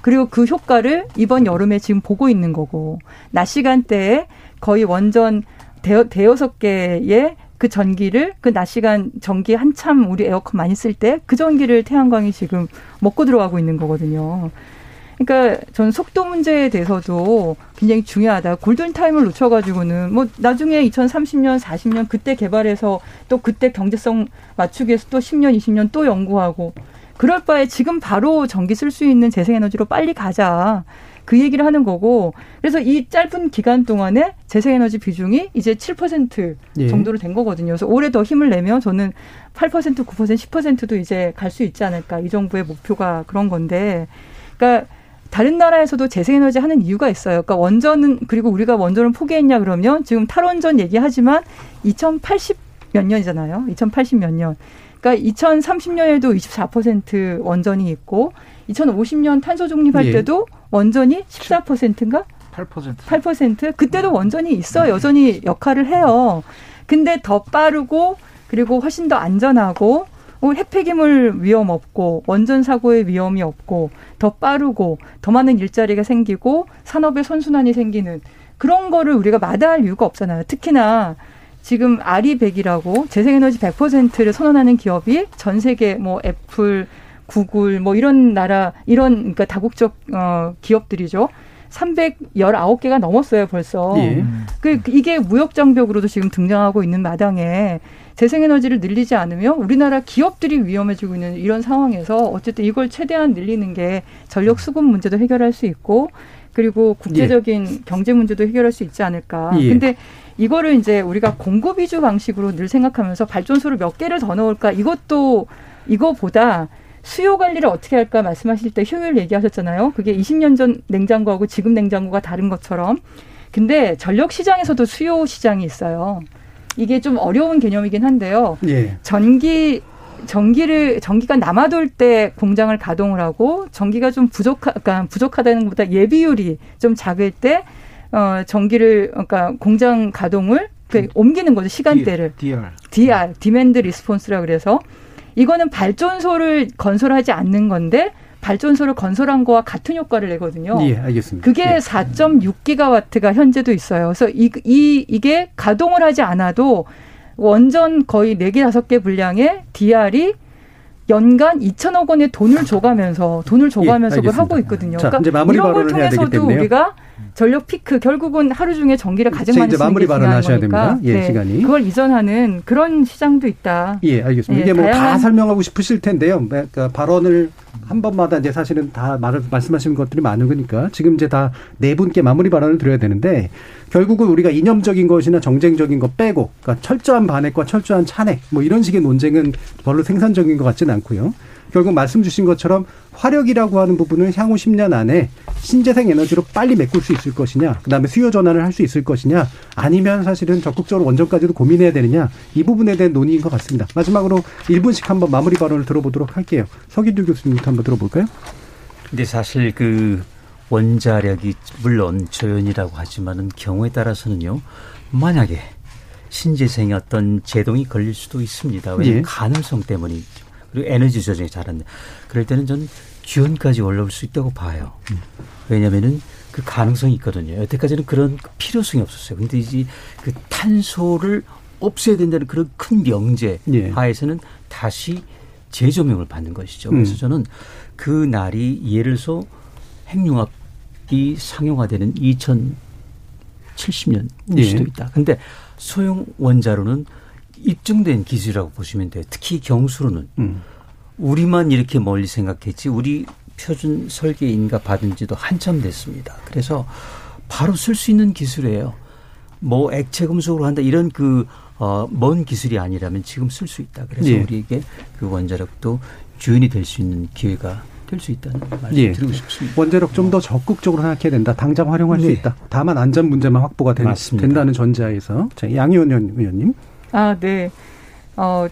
그리고 그 효과를 이번 여름에 지금 보고 있는 거고 낮 시간대에 거의 원전 대여, 대여섯 개의 그 전기를 그 낮 시간 전기 한참 우리 에어컨 많이 쓸 때 그 전기를 태양광이 지금 먹고 들어가고 있는 거거든요. 그러니까 전 속도 문제에 대해서도 굉장히 중요하다. 골든 타임을 놓쳐가지고는 뭐 나중에 2030년, 40년 그때 개발해서 또 그때 경제성 맞추기 위해서 또 10년, 20년 또 연구하고 그럴 바에 지금 바로 전기 쓸 수 있는 재생에너지로 빨리 가자. 그 얘기를 하는 거고 그래서 이 짧은 기간 동안에 재생에너지 비중이 이제 7% 예. 정도로 된 거거든요. 그래서 올해 더 힘을 내면 저는 8% 9% 10%도 이제 갈 수 있지 않을까. 이 정부의 목표가 그런 건데 그러니까 다른 나라에서도 재생에너지 하는 이유가 있어요. 그러니까 원전은 그리고 우리가 원전을 포기했냐 그러면 지금 탈원전 얘기하지만 2080 몇 년이잖아요. 2080 몇 년. 그러니까 2030년에도 24% 원전이 있고 2050년 탄소 중립할 예. 때도 원전이 14%인가? 8%. 8%? 그때도 원전이 있어 여전히 역할을 해요. 근데 더 빠르고 그리고 훨씬 더 안전하고 핵폐기물 위험 없고 원전 사고의 위험이 없고 더 빠르고 더 많은 일자리가 생기고 산업의 선순환이 생기는 그런 거를 우리가 마다할 이유가 없잖아요. 특히나 지금 아리백이라고 재생에너지 100%를 선언하는 기업이 전 세계 뭐 애플, 구글 뭐 이런 나라 이런 그러니까 다국적 어 기업들이죠. 319개가 넘었어요, 벌써. 예. 그 이게 무역 장벽으로도 지금 등장하고 있는 마당에 재생에너지를 늘리지 않으면 우리나라 기업들이 위험해지고 있는 이런 상황에서 어쨌든 이걸 최대한 늘리는 게 전력 수급 문제도 해결할 수 있고 그리고 국제적인 예. 경제 문제도 해결할 수 있지 않을까. 예. 근데 이거를 이제 우리가 공급 위주 방식으로 늘 생각하면서 발전소를 몇 개를 더 넣을까 이것도 이거보다 수요 관리를 어떻게 할까 말씀하실 때 효율 얘기하셨잖아요. 그게 20년 전 냉장고하고 지금 냉장고가 다른 것처럼. 근데 전력 시장에서도 수요 시장이 있어요. 이게 좀 어려운 개념이긴 한데요. 예. 전기 전기를 전기가 남아돌 때 공장을 가동을 하고 전기가 좀 부족하 그러니까 부족하다는 것보다 예비율이 좀 작을 때 어, 전기를 그러니까 공장 가동을 그 옮기는 거죠 시간대를 DR DR demand response라 그래서 이거는 발전소를 건설하지 않는 건데 발전소를 건설한 거와 같은 효과를 내거든요. 예, 알겠습니다. 그게 예. 4.6기가와트가 현재도 있어요. 그래서 이, 이, 이게 가동을 하지 않아도 원전 거의 4개, 5개 분량의 DR이 연간 2천억 원의 돈을 줘가면서 돈을 줘가면서 예, 그걸 하고 있거든요. 자, 그러니까 이런 걸 통해서도 우리가 전력 피크 결국은 하루 중에 전기를 가장 많이 쓰는 게 중요한 거니까 됩니다. 예, 네. 시간이. 그걸 이전하는 그런 시장도 있다. 예, 알겠습니다. 예, 이게 뭐 다 설명하고 싶으실 텐데요. 그러니까 발언을 한 번마다 이제 사실은 다 말, 말씀하시는 것들이 많은 거니까 지금 이제 다 네 분께 마무리 발언을 드려야 되는데 결국은 우리가 이념적인 것이나 정쟁적인 것 빼고 그러니까 철저한 반핵과 철저한 찬핵 뭐 이런 식의 논쟁은 별로 생산적인 것 같지는 않고요. 결국 말씀 주신 것처럼 화력이라고 하는 부분을 향후 10년 안에 신재생 에너지로 빨리 메꿀 수 있을 것이냐, 그 다음에 수요 전환을 할 수 있을 것이냐, 아니면 사실은 적극적으로 원전까지도 고민해야 되느냐, 이 부분에 대한 논의인 것 같습니다. 마지막으로 1분씩 한번 마무리 발언을 들어보도록 할게요. 서기두 교수님부터 한번 들어볼까요? 근데 사실 그 원자력이 물론 조연이라고 하지만은 경우에 따라서는요, 만약에 신재생의 어떤 제동이 걸릴 수도 있습니다. 왜냐하면 예. 가능성 때문이죠. 그리고 에너지 조정이 잘한다. 그럴 때는 전 기온까지 올라올 수 있다고 봐요. 왜냐면은 그 가능성이 있거든요. 여태까지는 그런 필요성이 없었어요. 근데 이제 그 탄소를 없애야 된다는 그런 큰 명제 예. 하에서는 다시 재조명을 받는 것이죠. 그래서 음. 저는 그 날이 예를 들어서 핵융합이 상용화되는 2070년일 예. 수도 있다. 근데 소형 원자로는 입증된 기술이라고 보시면 돼요. 특히 경수로는 음. 우리만 이렇게 멀리 생각했지 우리 표준 설계 인가 받은 지도 한참 됐습니다. 그래서 바로 쓸 수 있는 기술이에요. 뭐 액체 금속으로 한다 이런 그 어, 먼 기술이 아니라면 지금 쓸 수 있다. 그래서 예. 우리에게 그 원자력도 주인이 될 수 있는 기회가 될 수 있다는 말씀 예. 드리고 싶습니다. 원자력 좀 더 적극적으로 생각해야 된다. 당장 활용할 네. 수 있다. 다만 안전 문제만 확보가 된, 된다는 전제하에서 자, 양 의원 의원님. 아, 네. 어,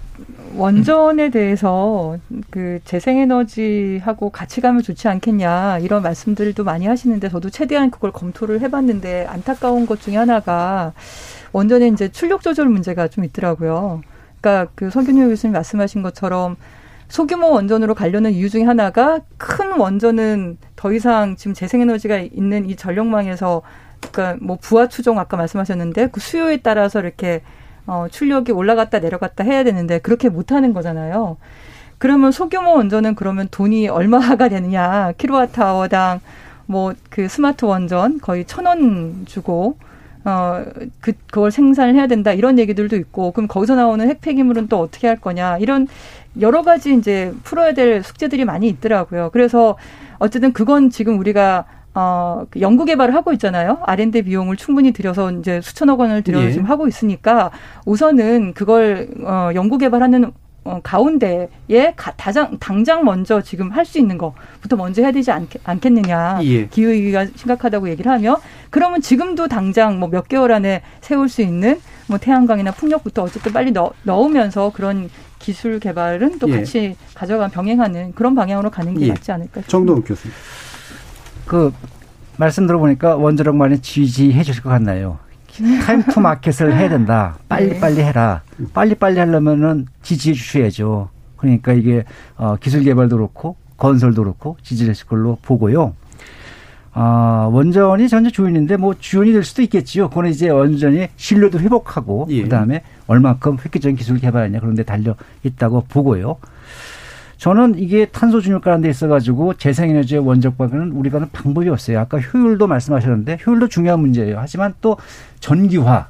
원전에 대해서 그 재생에너지하고 같이 가면 좋지 않겠냐 이런 말씀들도 많이 하시는데 저도 최대한 그걸 검토를 해봤는데 안타까운 것 중에 하나가 원전에 이제 출력 조절 문제가 좀 있더라고요. 그러니까 그 성균효 교수님 말씀하신 것처럼 소규모 원전으로 가려는 이유 중에 하나가 큰 원전은 더 이상 지금 재생에너지가 있는 이 전력망에서 그러니까 뭐 부하 추종 아까 말씀하셨는데 그 수요에 따라서 이렇게 어, 출력이 올라갔다 내려갔다 해야 되는데 그렇게 못하는 거잖아요. 그러면 소규모 원전은 그러면 돈이 얼마가 되느냐? 킬로와트아워당 뭐 그 스마트 원전 거의 천 원 주고 어, 그, 그걸 생산을 해야 된다, 이런 얘기들도 있고, 그럼 거기서 나오는 핵폐기물은 또 어떻게 할 거냐, 이런 여러 가지 이제 풀어야 될 숙제들이 많이 있더라고요. 그래서 어쨌든 그건 지금 우리가 어, 그 연구 개발을 하고 있잖아요. R&D 비용을 충분히 들여서 이제 수천억 원을 들여서 예. 지금 하고 있으니까 우선은 그걸 어, 연구 개발하는 어, 가운데에 가, 다장, 당장 먼저 지금 할 수 있는 것부터 먼저 해야 되지 않, 않겠느냐. 예. 기후위기가 심각하다고 얘기를 하며 그러면 지금도 당장 뭐 몇 개월 안에 세울 수 있는 뭐 태양광이나 풍력부터 어쨌든 빨리 넣, 넣으면서 그런 기술 개발은 또 예. 같이 가져가 병행하는 그런 방향으로 가는 게 예. 맞지 않을까. 정동욱 교수님. 그 말씀 들어보니까 원자력 많이 지지해 주실 것 같나요? time to market을 해야 된다. 빨리 네. 빨리 해라. 빨리 빨리 하려면은 지지해 주셔야죠. 그러니까 이게 어 기술 개발도 그렇고 건설도 그렇고 지지했을 걸로 보고요. 아, 원전이 전체 주인인데 뭐 주연이 될 수도 있겠지요. 그거는 이제 원전이 신뢰도 회복하고 예. 그다음에 얼마큼 획기적인 기술 개발하냐 그런 데 달려 있다고 보고요. 저는 이게 탄소 중립가라는 데 있어가지고 재생에너지의 원적 발견은 우리가 는 방법이 없어요. 아까 효율도 말씀하셨는데 효율도 중요한 문제예요. 하지만 또 전기화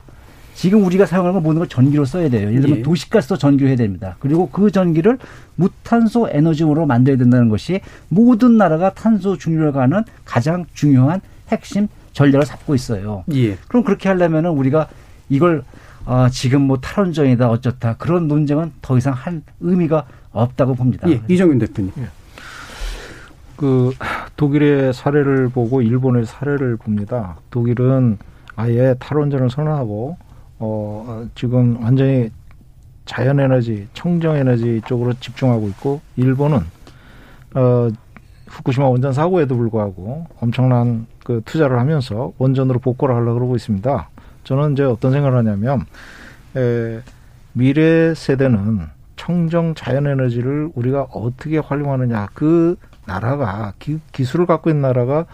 지금 우리가 사용하는 건 모든 걸 전기로 써야 돼요. 예를 들면 예. 도시가스도 전기로 해야 됩니다. 그리고 그 전기를 무탄소 에너지로 만들어야 된다는 것이 모든 나라가 탄소 중립을 가는 가장 중요한 핵심 전략을 잡고 있어요. 예. 그럼 그렇게 하려면은 우리가 이걸 어, 지금 뭐 탈원전이다 어쩌다 그런 논쟁은 더 이상 할 의미가 없다고 봅니다. 예, 이정윤 대표님. 예. 그 독일의 사례를 보고 일본의 사례를 봅니다. 독일은 아예 탈원전을 선언하고 어 지금 완전히 자연 에너지, 청정 에너지 쪽으로 집중하고 있고 일본은 어 후쿠시마 원전 사고에도 불구하고 엄청난 그 투자를 하면서 원전으로 복구를 하려고 그러고 있습니다. 저는 이제 어떤 생각을 하냐면 에, 미래 세대는 청정 자연 에너지를 우리가 어떻게 활용하느냐 그 나라가 기, 기술을 갖고 있는 나라가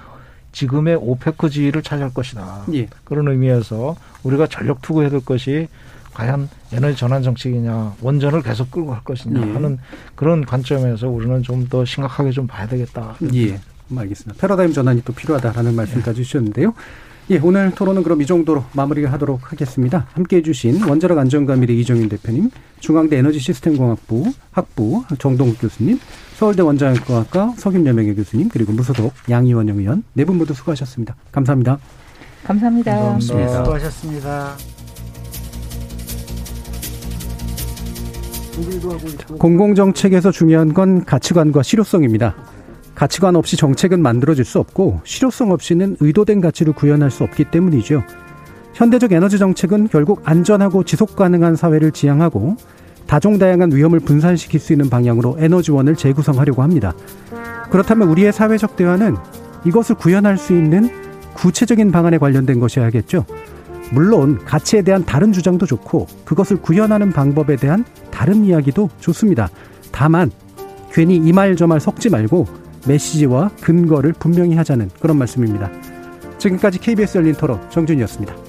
지금의 오페크 지위를 차지할 것이다. 예. 그런 의미에서 우리가 전력 투구해야 될 것이 과연 에너지 전환 정책이냐 원전을 계속 끌고 갈 것이냐 예. 하는 그런 관점에서 우리는 좀 더 심각하게 좀 봐야 되겠다. 예. 알겠습니다. 패러다임 전환이 또 필요하다라는 말씀까지 예. 주셨는데요. 예, 오늘 토론은 그럼 이 정도로 마무리를 하도록 하겠습니다. 함께 해 주신 원자력 안전관리대 이정윤 대표님, 중앙대 에너지시스템공학부 학부 정동욱 교수님, 서울대 원자력과학과 석임여명의 교수님, 그리고 무소속 양희원영 의원 네 분 모두 수고하셨습니다. 감사합니다. 감사합니다. 감사합니다. 수고하셨습니다. 공공정책에서 중요한 건 가치관과 실효성입니다. 가치관 없이 정책은 만들어질 수 없고 실효성 없이는 의도된 가치를 구현할 수 없기 때문이죠. 현대적 에너지 정책은 결국 안전하고 지속 가능한 사회를 지향하고 다종다양한 위험을 분산시킬 수 있는 방향으로 에너지원을 재구성하려고 합니다. 그렇다면 우리의 사회적 대화는 이것을 구현할 수 있는 구체적인 방안에 관련된 것이어야겠죠. 물론 가치에 대한 다른 주장도 좋고 그것을 구현하는 방법에 대한 다른 이야기도 좋습니다. 다만 괜히 이 말 저 말 섞지 말고 메시지와 근거를 분명히 하자는 그런 말씀입니다. 지금까지 KBS 열린 토론 정준이었습니다.